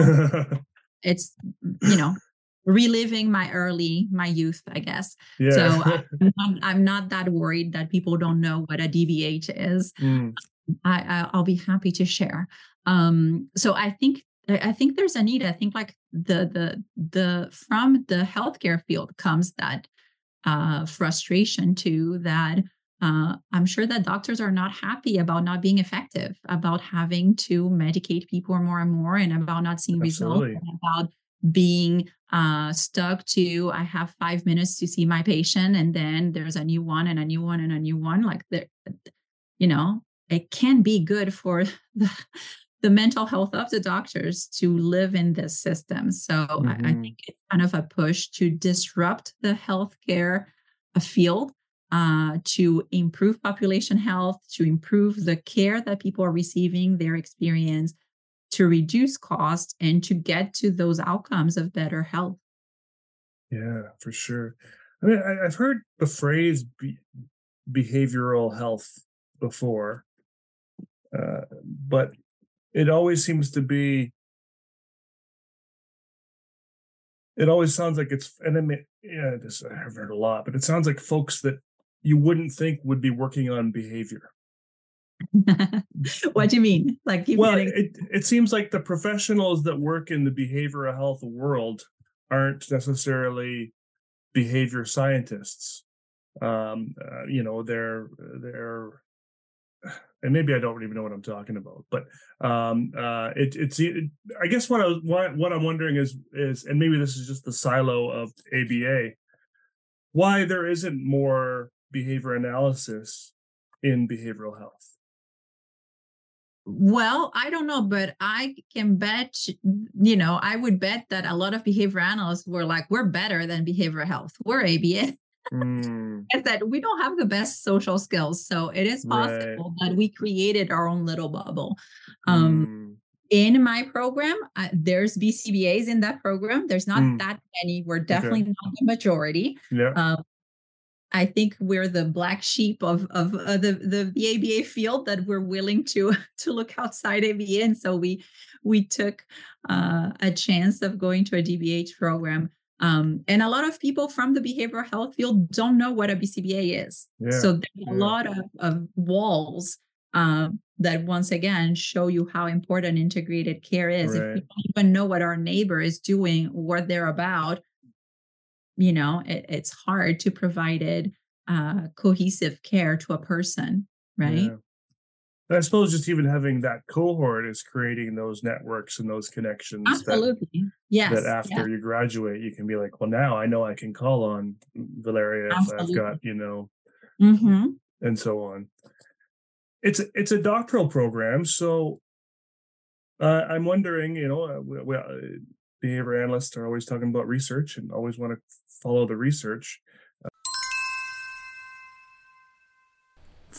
[LAUGHS] it's, you know, reliving my early, my youth, I guess. Yeah. So [LAUGHS] I'm not, I'm not, that worried that people don't know what a DBH is. Mm. I, I'll be happy to share. Um, so I think I think there's a need. I think like the the the from the healthcare field comes that uh, frustration too that uh, I'm sure that doctors are not happy about not being effective, about having to medicate people more and more, and about not seeing Absolutely. results, about being uh, stuck to I have five minutes to see my patient, and then there's a new one and a new one and a new one. Like the, you know, it can be good for [LAUGHS] the the mental health of the doctors to live in this system. So mm-hmm. I, I, mm-hmm. think it's kind of a push to disrupt the healthcare uh, field, uh, to improve population health, to improve the care that people are receiving, their experience, to reduce cost, and to get to those outcomes of better health. Yeah, for sure. I mean, I, have heard the phrase be- behavioral health before, uh, but it always seems to be it always sounds like it's and I mean yeah this I've heard a lot, but it sounds like folks that you wouldn't think would be working on behavior. [LAUGHS] what do you mean? Like well, getting... it it seems like the professionals that work in the behavioral health world aren't necessarily behavior scientists. Um, uh, you know, they're they're and maybe I don't even know what I'm talking about, but um, uh, it, it's it, I guess what I what, what I'm wondering is is and maybe this is just the silo of ABA, why there isn't more behavior analysis in behavioral health. Well, I don't know, but I can bet, you know, I would bet that a lot of behavior analysts were like, we're better than behavioral health. We're ABA. Mm. I said, we don't have the best social skills. So it is possible right. that we created our own little bubble. Um, mm. In my program, uh, there's BCBAs in that program. There's not mm. that many. We're definitely okay. not the majority. Yeah. Um, I think we're the black sheep of of uh, the, the the ABA field that we're willing to [LAUGHS] to look outside ABA, and so we we took uh, a chance of going to a DBH program. Um, and a lot of people from the behavioral health field don't know what a BCBA is. Yeah, so there's yeah. a lot of, of walls um, that once again show you how important integrated care is. Right. If we don't even know what our neighbor is doing, what they're about, you know it, it's hard to provide it uh, cohesive care to a person right yeah. I suppose just even having that cohort is creating those networks and those connections. Absolutely. That, yes. That after yeah. you graduate, you can be like, well, now I know I can call on Valeria Absolutely. if I've got, you know, mm-hmm. and so on. It's it's a doctoral program, so uh, I'm wondering, you know, uh, we, we, uh, behavior analysts are always talking about research and always want to follow the research.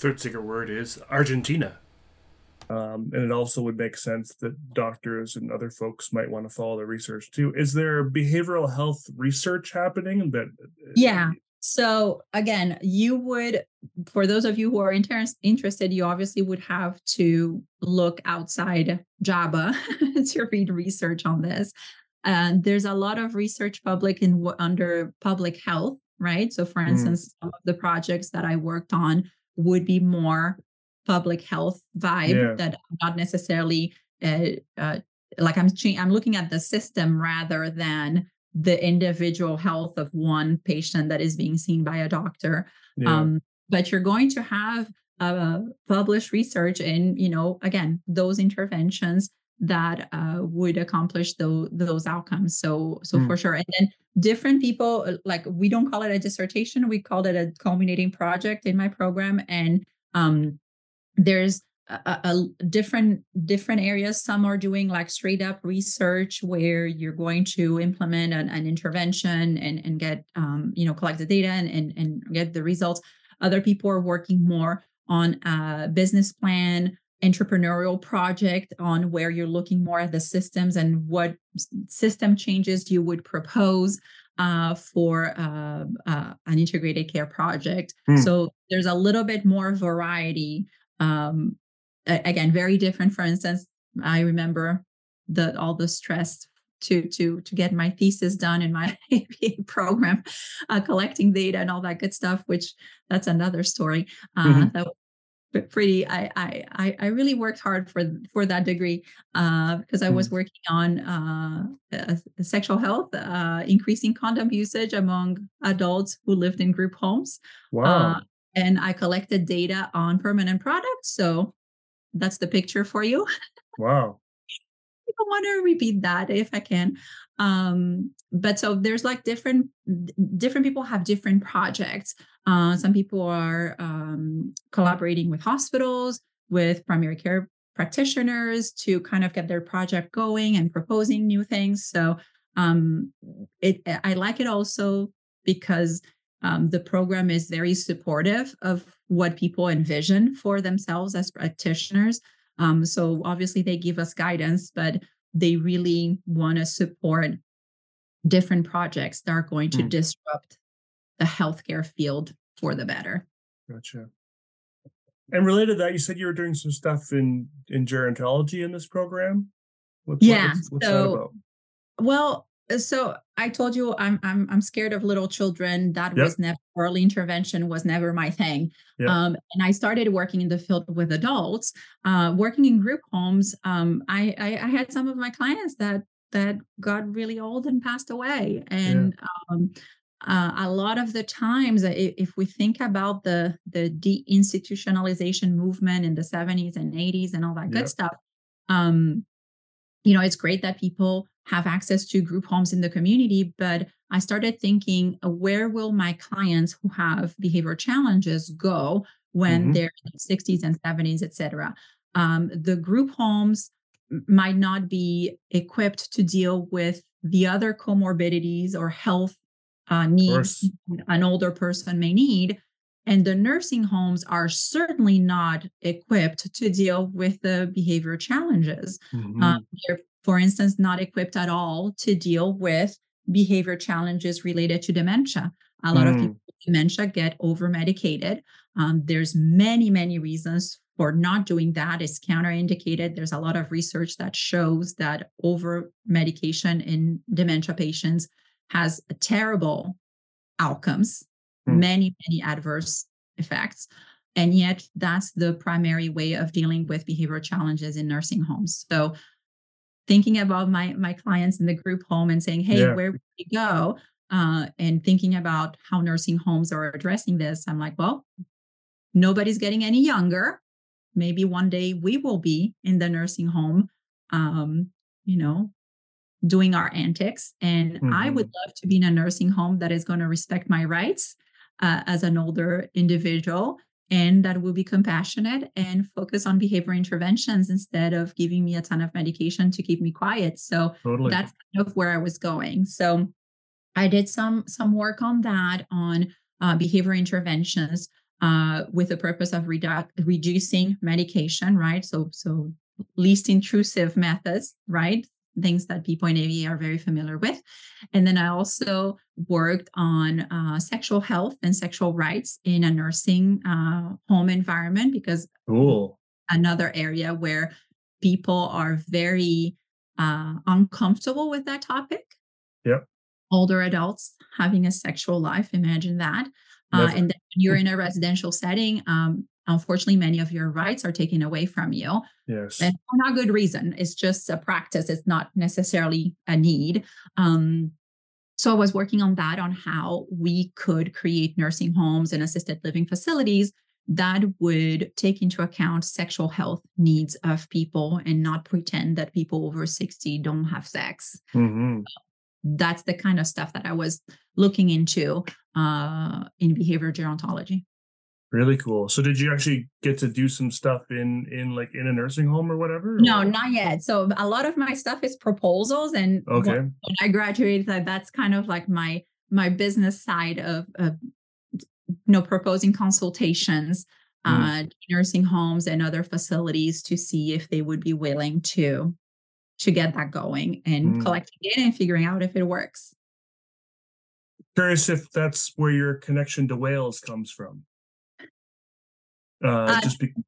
Third secret word is Argentina. Um, and it also would make sense that doctors and other folks might want to follow the research too. Is there behavioral health research happening that? Uh, yeah. So again, you would, for those of you who are inter- interested, you obviously would have to look outside JABA [LAUGHS] to read research on this. And there's a lot of research public in under public health, right? So, for mm. instance, mm. some of the projects that I worked on would be more public health vibe yeah. that not necessarily uh, uh, like I'm I'm looking at the system rather than the individual health of one patient that is being seen by a doctor. Yeah. Um, but you're going to have uh, published research in, you know, again, those interventions that uh, would accomplish those those outcomes. So so mm. for sure. And then different people uh, like we don't call it a dissertation, we called it a culminating project in my program. And um, there's a, a, different different areas. Some are doing like straight up research where you're going to implement an, an intervention and and get um, you know collect the data and, and and get the results. Other people are working more on a business plan entrepreneurial project on where you're looking more at the systems and what system changes you would propose uh, for uh, uh, an integrated care project. Mm. So there's a little bit more variety. Um, again, very different. For instance, I remember the all the stress to to to get my thesis done in my [LAUGHS] ABA program, uh, collecting data and all that good stuff. Which that's another story. Uh, mm-hmm. That pretty I, I i really worked hard for for that degree uh, because i was mm. working on uh, sexual health uh, increasing condom usage among adults who lived in group homes uh, wow and i collected data on permanent products so that's the picture for you wow I want to repeat that if I can. Um, but so there's like different different people have different projects. Uh, some people are um, collaborating with hospitals, with primary care practitioners to kind of get their project going and proposing new things. So um, it I like it also because um, the program is very supportive of what people envision for themselves as practitioners. Um, so obviously they give us guidance, but they really want to support different projects that are going to mm. disrupt the healthcare field for the better. Gotcha. And related to that, you said you were doing some stuff in in gerontology in this program. What's, yeah. What's, what's so, well, so I told you I'm I'm I'm scared of little children. That yep. was never early intervention was never my thing. Yep. Um, and I started working in the field with adults, uh, working in group homes. Um, I, I, I had some of my clients that that got really old and passed away, and yeah. um, uh, a lot of the times, if we think about the the deinstitutionalization movement in the 70s and 80s and all that good stuff, um, you know, it's great that people have access to group homes in the community, but I started thinking, uh, where will my clients who have behavior challenges go when mm-hmm. they're in the 60s and 70s, et cetera? Um, the group homes might not be equipped to deal with the other comorbidities or health uh, needs an older person may need. And the nursing homes are certainly not equipped to deal with the behavior challenges. Mm-hmm. Um, they're, for instance, not equipped at all to deal with behavior challenges related to dementia. A lot mm. of people with dementia get over medicated. Um, there's many, many reasons for not doing that. It's counterindicated. There's a lot of research that shows that over medication in dementia patients has terrible outcomes, mm. many, many adverse effects. And yet, that's the primary way of dealing with behavioral challenges in nursing homes. So, thinking about my my clients in the group home and saying, "Hey, yeah. where would we go?" Uh, and thinking about how nursing homes are addressing this, I'm like, well, nobody's getting any younger. Maybe one day we will be in the nursing home, um, you know, doing our antics. And mm-hmm. I would mm-hmm. love to be in a nursing home that is going to respect my rights uh, as an older individual and that will be compassionate and focus on behavior interventions instead of giving me a ton of medication to keep me quiet. So totally. that's kind of where I was going. So I did some some work on that on uh, behavior interventions uh, with the purpose of redu- reducing medication, right? So so least intrusive methods, right? Things that people in ABA are very familiar with. And then I also worked on uh, sexual health and sexual rights in a nursing uh, home environment because cool. another area where people are very uh, uncomfortable with that topic. Yep. Older adults having a sexual life, imagine that. Uh, and then you're in a residential setting, um, unfortunately many of your rights are taken away from you. Yes. And for not good reason it's just a practice it's not necessarily a need. Um, so i was working on that on how we could create nursing homes and assisted living facilities that would take into account sexual health needs of people and not pretend that people over 60 don't have sex. Mm-hmm. That's the kind of stuff that i was looking into uh, in behavior gerontology Really cool. So did you actually get to do some stuff in in like in a nursing home or whatever? No, not yet. So a lot of my stuff is proposals and okay. when I graduated that's kind of like my my business side of, of you know proposing consultations mm. uh nursing homes and other facilities to see if they would be willing to to get that going and mm. collecting data and figuring out if it works. Curious if that's where your connection to Wales comes from. Uh, uh, just, be, just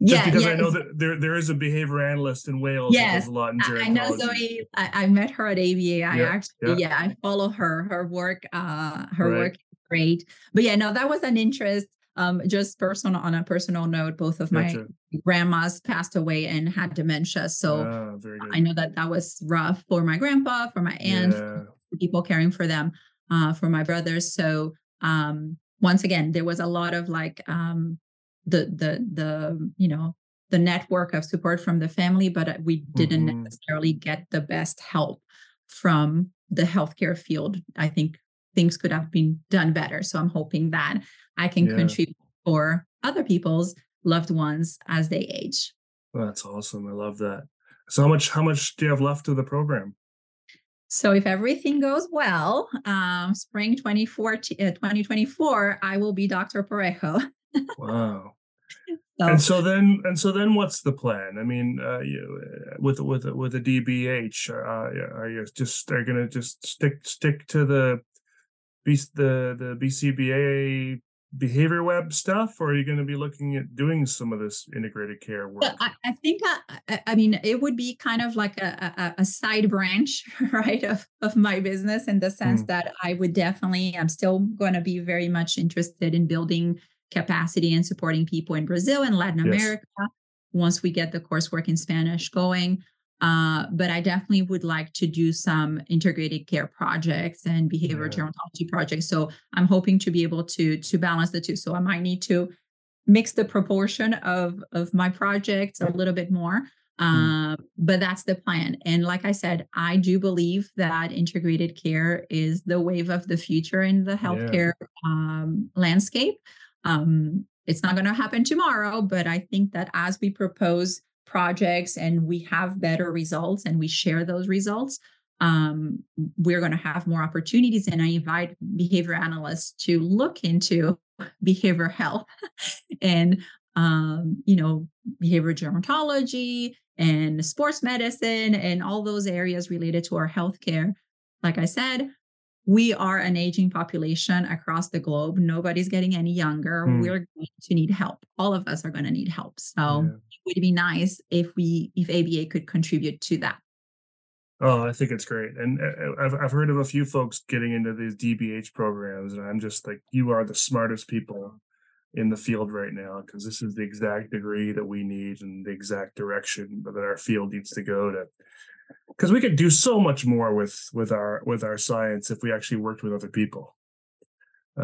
yeah, because I know that there there is a behavior analyst in Wales. Yes, a lot in I know Zoe. I, I, met her at ABA. I actually, yeah. yeah. I follow her. Her work, uh, her right. work is great. But yeah, no, that was an interest. Um, just personal on a personal note, both of my gotcha. grandmas passed away and had dementia. So ah, I know that that was rough for my grandpa, for my aunt, yeah. for people caring for them, uh, for my brothers. So um, once again, there was a lot of like um, the the the you know the network of support from the family but uh, we didn't mm-hmm. necessarily get the best help from the healthcare field i think things could have been done better so i'm hoping that i can yeah. contribute for other people's loved ones as they age that's awesome i love that so how much how much do you have left of the program so if everything goes well, um, spring 2024, uh, I will be Dr. Parejo. wow. [LAUGHS] So, and so then, and so then, what's the plan? I mean, uh, you, uh, with with with a DBH, uh, are you just are going to just stick stick to the the the BCBA behavior web stuff or are you going to be looking at doing some of this integrated care work i, I think I, I, mean it would be kind of like a, a, a, side branch [LAUGHS] right of, of my business in the sense mm. that i would definitely i'm still going to be very much interested in building capacity and supporting people in Brazil and Latin yes. America once we get the coursework in Spanish going. Uh, but I definitely would like to do some integrated care projects and behavioral yeah. gerontology projects. So I'm hoping to be able to to balance the two. So I might need to mix the proportion of of my projects a little bit more. Mm. But that's the plan. And like I said, I do believe that integrated care is the wave of the future in the healthcare yeah. um, landscape. Um, it's not going to happen tomorrow, but I think that as we propose projects and we have better results and we share those results, um, we're going to have more opportunities. And I invite behavior analysts to look into behavior health [LAUGHS] and um, you know behavior gerontology and sports medicine and all those areas related to our healthcare. Like I said, we are an aging population across the globe. Nobody's getting any younger. Mm. We're going to need help. All of us are going to need help. So yeah. it would be nice if we, if ABA could contribute to that. Oh, I think it's great, and uh, uh, I've I've heard of a few folks getting into these DBH programs, and I'm just like, you are the smartest people in the field right now because this is the exact degree that we need and the exact direction that our field needs to go to because we could do so much more with with our with our science if we actually worked with other people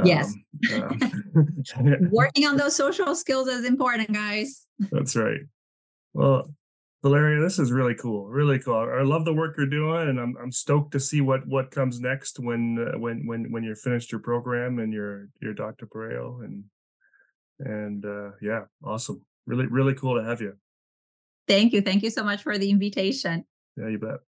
yes um, um, [LAUGHS] working on those social skills is important guys that's right well Valeria, this is really cool. Really cool. I love the work you're doing, and I'm I'm stoked to see what what comes next when uh, when when when you're finished your program and your your doctorate and and uh, yeah, awesome. Really, really cool to have you. Thank you. Thank you so much for the invitation. Yeah, you bet.